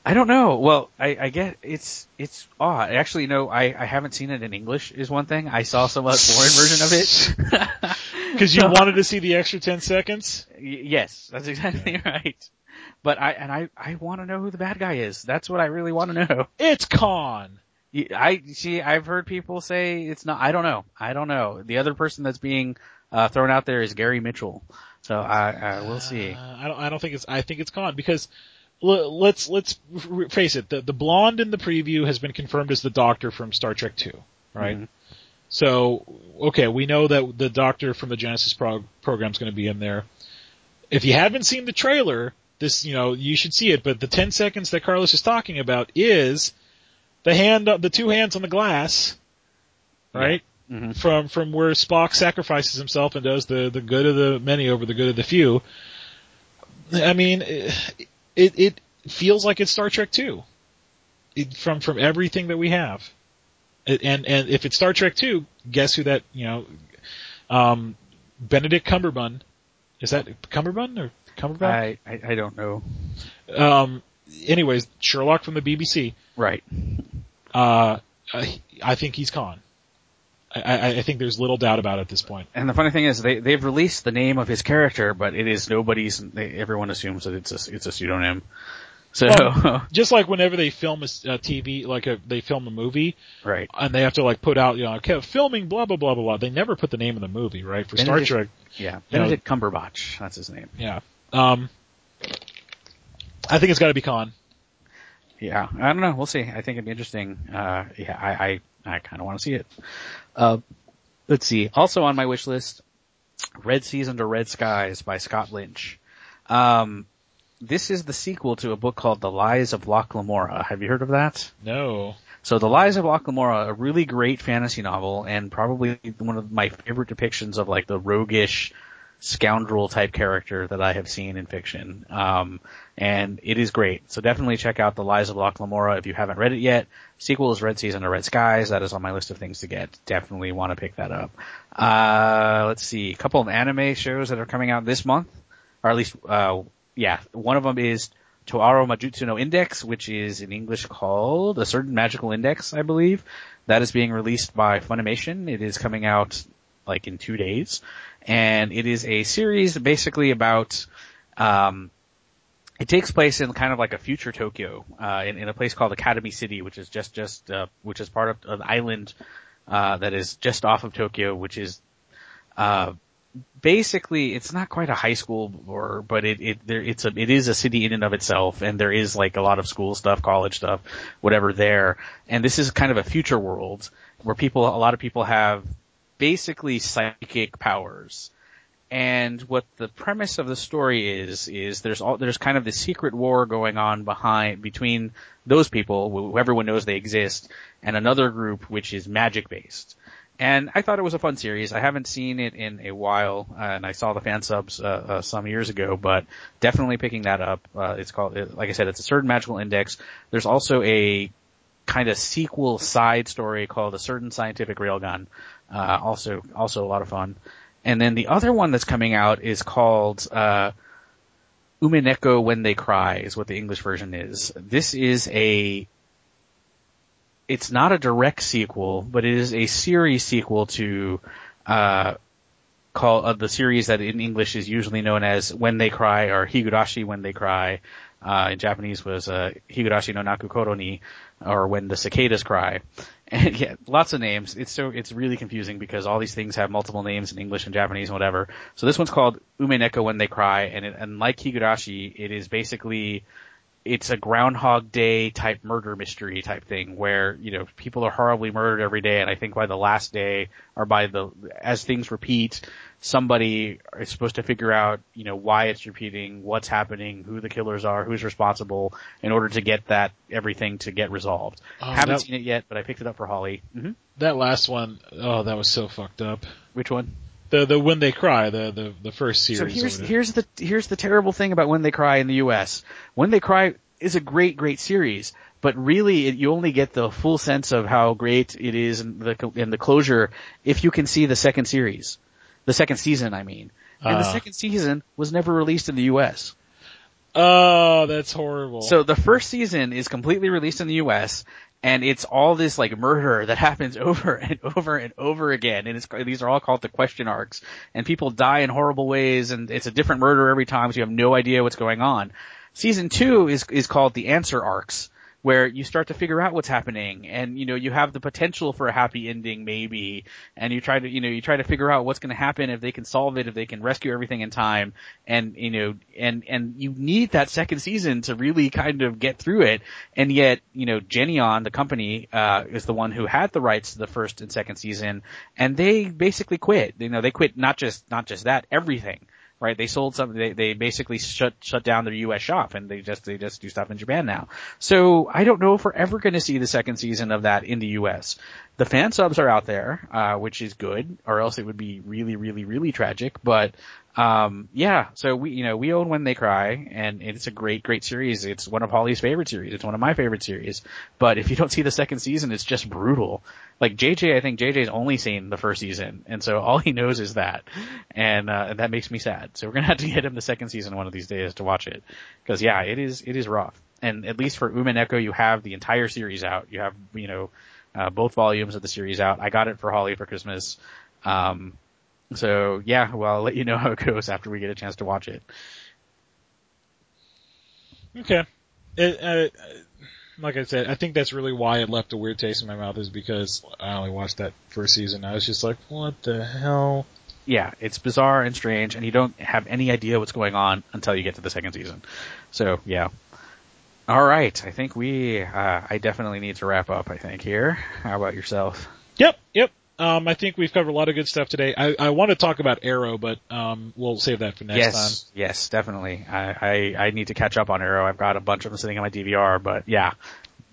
Speaker 2: I don't know. Well, I, I get it's it's odd. Actually, no, I, I haven't seen it in English. Is one thing. I saw some uh, foreign version of it.
Speaker 3: Because you wanted to see the extra ten seconds.
Speaker 2: Y- yes, that's exactly right. But I and I I want to know who the bad guy is. That's what I really want to know.
Speaker 3: It's Khan.
Speaker 2: I see. I've heard people say it's not. I don't know. I don't know. The other person that's being uh, thrown out there is Gary Mitchell. So I, I we'll see.
Speaker 3: Uh, I don't. I don't think it's. I think it's Khan because l- let's let's r- face it. The the blonde in the preview has been confirmed as the Doctor from Star Trek Two, right?
Speaker 2: Mhm.
Speaker 3: So okay, we know that the Doctor from the Genesis prog- program is going to be in there. If you haven't seen the trailer, this you know you should see it. But the ten seconds that Carlos is talking about is the hand, the two hands on the glass, right?
Speaker 2: Mhm.
Speaker 3: From from where Spock sacrifices himself and does the the good of the many over the good of the few. I mean, it it it feels like it's Star Trek Two, from from everything that we have. It, and and if it's Star Trek Two, guess who that you know, um, Benedict Cumberbatch Is that Cumberbund or Cumberbatch?
Speaker 2: I, I I don't know.
Speaker 3: Um, anyways, Sherlock from the BBC.
Speaker 2: Right.
Speaker 3: Uh, I, I think he's Khan. I, I, I think there's little doubt about it at this point.
Speaker 2: And the funny thing is, they they've released the name of his character, but it is nobody's. They, everyone assumes that it's a it's a pseudonym. So
Speaker 3: Well, Just like whenever they film a TV, like a, they film a movie,
Speaker 2: right.
Speaker 3: and they have to like put out, you know, okay, filming blah blah blah blah blah. They never put the name of the movie, right? For Star Trek,
Speaker 2: Yeah.
Speaker 3: You know-
Speaker 2: Benedict Cumberbatch. That's his name.
Speaker 3: yeah. Um, I think it's got to be Khan.
Speaker 2: Yeah. I don't know. We'll see. I think it'd be interesting. Uh, yeah. I I, I kind of want to see it. Uh, let's see. Also on my wish list, Red Seas Under Red Skies by Scott Lynch. Um, this is the sequel to a book called The Lies of Locke Lamora. Have you heard of that?
Speaker 3: No.
Speaker 2: So The Lies of Locke Lamora, a really great fantasy novel and probably one of my favorite depictions of like the roguish scoundrel type character that I have seen in fiction. Um, and it is great. So definitely check out The Lies of Locke Lamora if you haven't read it yet. Sequel is Red Seas Under Red Skies. That is on my list of things to get. Definitely want to pick that up. Uh, let's see. A couple of anime shows that are coming out this month, or at least, uh, yeah, one of them is Toaru Majutsu no Index, which is in English called A Certain Magical Index, I believe. That is being released by Funimation. It is coming out like in two days. And it is a series basically about, um, it takes place in kind of like a future Tokyo, uh, in, in a place called Academy City, which is just, just, uh, which is part of an island, uh, that is just off of Tokyo, which is, uh, basically it's not quite a high school or but it it there it's a it is a city in and of itself and there is like a lot of school stuff college stuff whatever there. And this is kind of a future world where people a lot of people have basically psychic powers and what the premise of the story is is there's all there's kind of this secret war going on behind between those people who everyone knows they exist and another group which is magic based and I thought it was a fun series. I haven't seen it in a while, uh, and I saw the fan subs uh, uh, some years ago, but definitely picking that up. Uh, it's called, like I said, it's a certain magical index. There's also a kind of sequel side story called a certain scientific railgun. Uh, also, also a lot of fun. And then the other one that's coming out is called uh, Umineko When They Cry, is what the English version is. This is a it's not a direct sequel, but it is a series sequel to uh, call uh, the series that in English is usually known as When They Cry or Higurashi When They Cry. Uh, in Japanese was uh, Higurashi no Naku Koro ni, or When the Cicadas Cry. And yeah, lots of names. It's so it's really confusing because all these things have multiple names in English and Japanese and whatever. So this one's called Umineko When They Cry, and it, and like Higurashi, it is basically it's a Groundhog Day type murder mystery type thing where, you know, people are horribly murdered every day and I think by the last day or by the, as things repeat, somebody is supposed to figure out, you know, why it's repeating, what's happening, who the killers are, who's responsible in order to get that, everything to get resolved.
Speaker 3: Oh,
Speaker 2: Haven't
Speaker 3: that-
Speaker 2: seen it yet, but I picked it up for Holly. hmm
Speaker 3: That last one, oh, that was so fucked up.
Speaker 2: Which one?
Speaker 3: The the when they cry, the the the first series.
Speaker 2: So here's here's the here's the terrible thing about When They Cry in the U.S. When They Cry is a great great series, but really it, you only get the full sense of how great it is in the in the closure if you can see the second series, the second season. I mean, and the
Speaker 3: Ah.
Speaker 2: second season was never released in the U.S.
Speaker 3: Oh, that's horrible.
Speaker 2: So the first season is completely released in the U.S. and it's all this like murder that happens over and over and over again. And it's, these are all called the question arcs and people die in horrible ways and it's a different murder every time so you have no idea what's going on. Season two is, is called the answer arcs where you start to figure out what's happening and you know you have the potential for a happy ending maybe and you try to you know you try to figure out what's going to happen if they can solve it if they can rescue everything in time and you know and and you need that second season to really kind of get through it and yet you know Geneon the company uh is the one who had the rights to the first and second season and they basically quit. You know they quit not just not just that everything right? They sold something. They they basically shut shut down their U.S. shop and they just they just do stuff in Japan now. So I don't know if we're ever going to see the second season of that in the U.S. The fan subs are out there, uh, which is good, or else it would be really really really tragic. But Um, yeah, so we, you know, we own When They Cry, and it's a great, great series. It's one of Holly's favorite series. It's one of my favorite series. But if you don't see the second season, it's just brutal. Like JJ, I think JJ's only seen the first season, and so all he knows is that, and uh, that makes me sad. So we're gonna have to get him the second season one of these days to watch it, because yeah, it is, it is rough. And at least for Umineko, you have the entire series out. You have, you know, uh, both volumes of the series out. I got it for Holly for Christmas. Um, so yeah, well, I'll let you know how it goes after we get a chance to watch it.
Speaker 3: Okay. It, uh, like I said, I think that's really why it left a weird taste in my mouth is because I only watched that first season. I was just like, what the hell?
Speaker 2: Yeah, it's bizarre and strange, and you don't have any idea what's going on until you get to the second season. So yeah. All right, I think we, uh, I definitely need to wrap up. I think here. How about yourself?
Speaker 3: Yep, yep. Um, I think we've covered a lot of good stuff today. I, I want to talk about Arrow, but um, we'll save that for next
Speaker 2: yes,
Speaker 3: time.
Speaker 2: yes, definitely. I, I I need to catch up on Arrow. I've got a bunch of them sitting on my DVR, but yeah.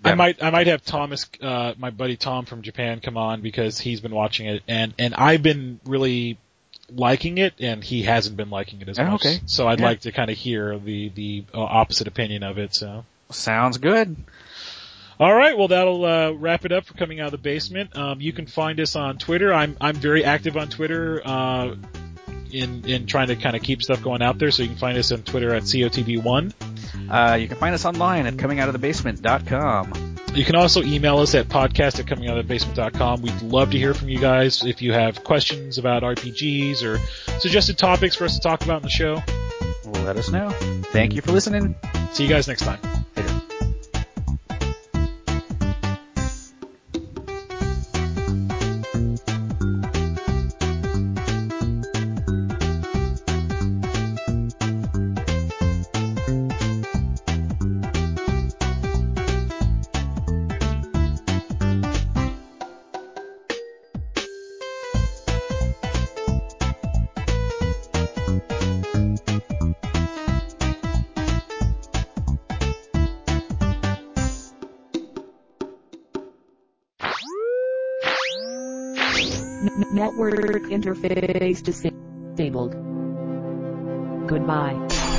Speaker 3: I might I might have Thomas, uh, my buddy Tom from Japan, come on because he's been watching it, and and I've been really liking it, and he hasn't been liking it as
Speaker 2: Oh,
Speaker 3: much.
Speaker 2: okay.
Speaker 3: So I'd
Speaker 2: Yeah.
Speaker 3: like to kind of hear the the uh, opposite opinion of it. So.
Speaker 2: Sounds good.
Speaker 3: All right, well that'll uh, wrap it up for coming out of the basement. Um, you can find us on Twitter. I'm I'm very active on Twitter uh, in in trying to kind of keep stuff going out there. So you can find us on Twitter at cotb1.
Speaker 2: Uh, you can find us online at comingoutofthebasement.com.
Speaker 3: You can also email us at podcast at comingoutofthebasement.com. We'd love to hear from you guys if you have questions about RPGs or suggested topics for us to talk about in the show.
Speaker 2: Let us know. Thank you for listening.
Speaker 3: See you guys next time.
Speaker 2: Later.
Speaker 1: Interface disabled. Goodbye.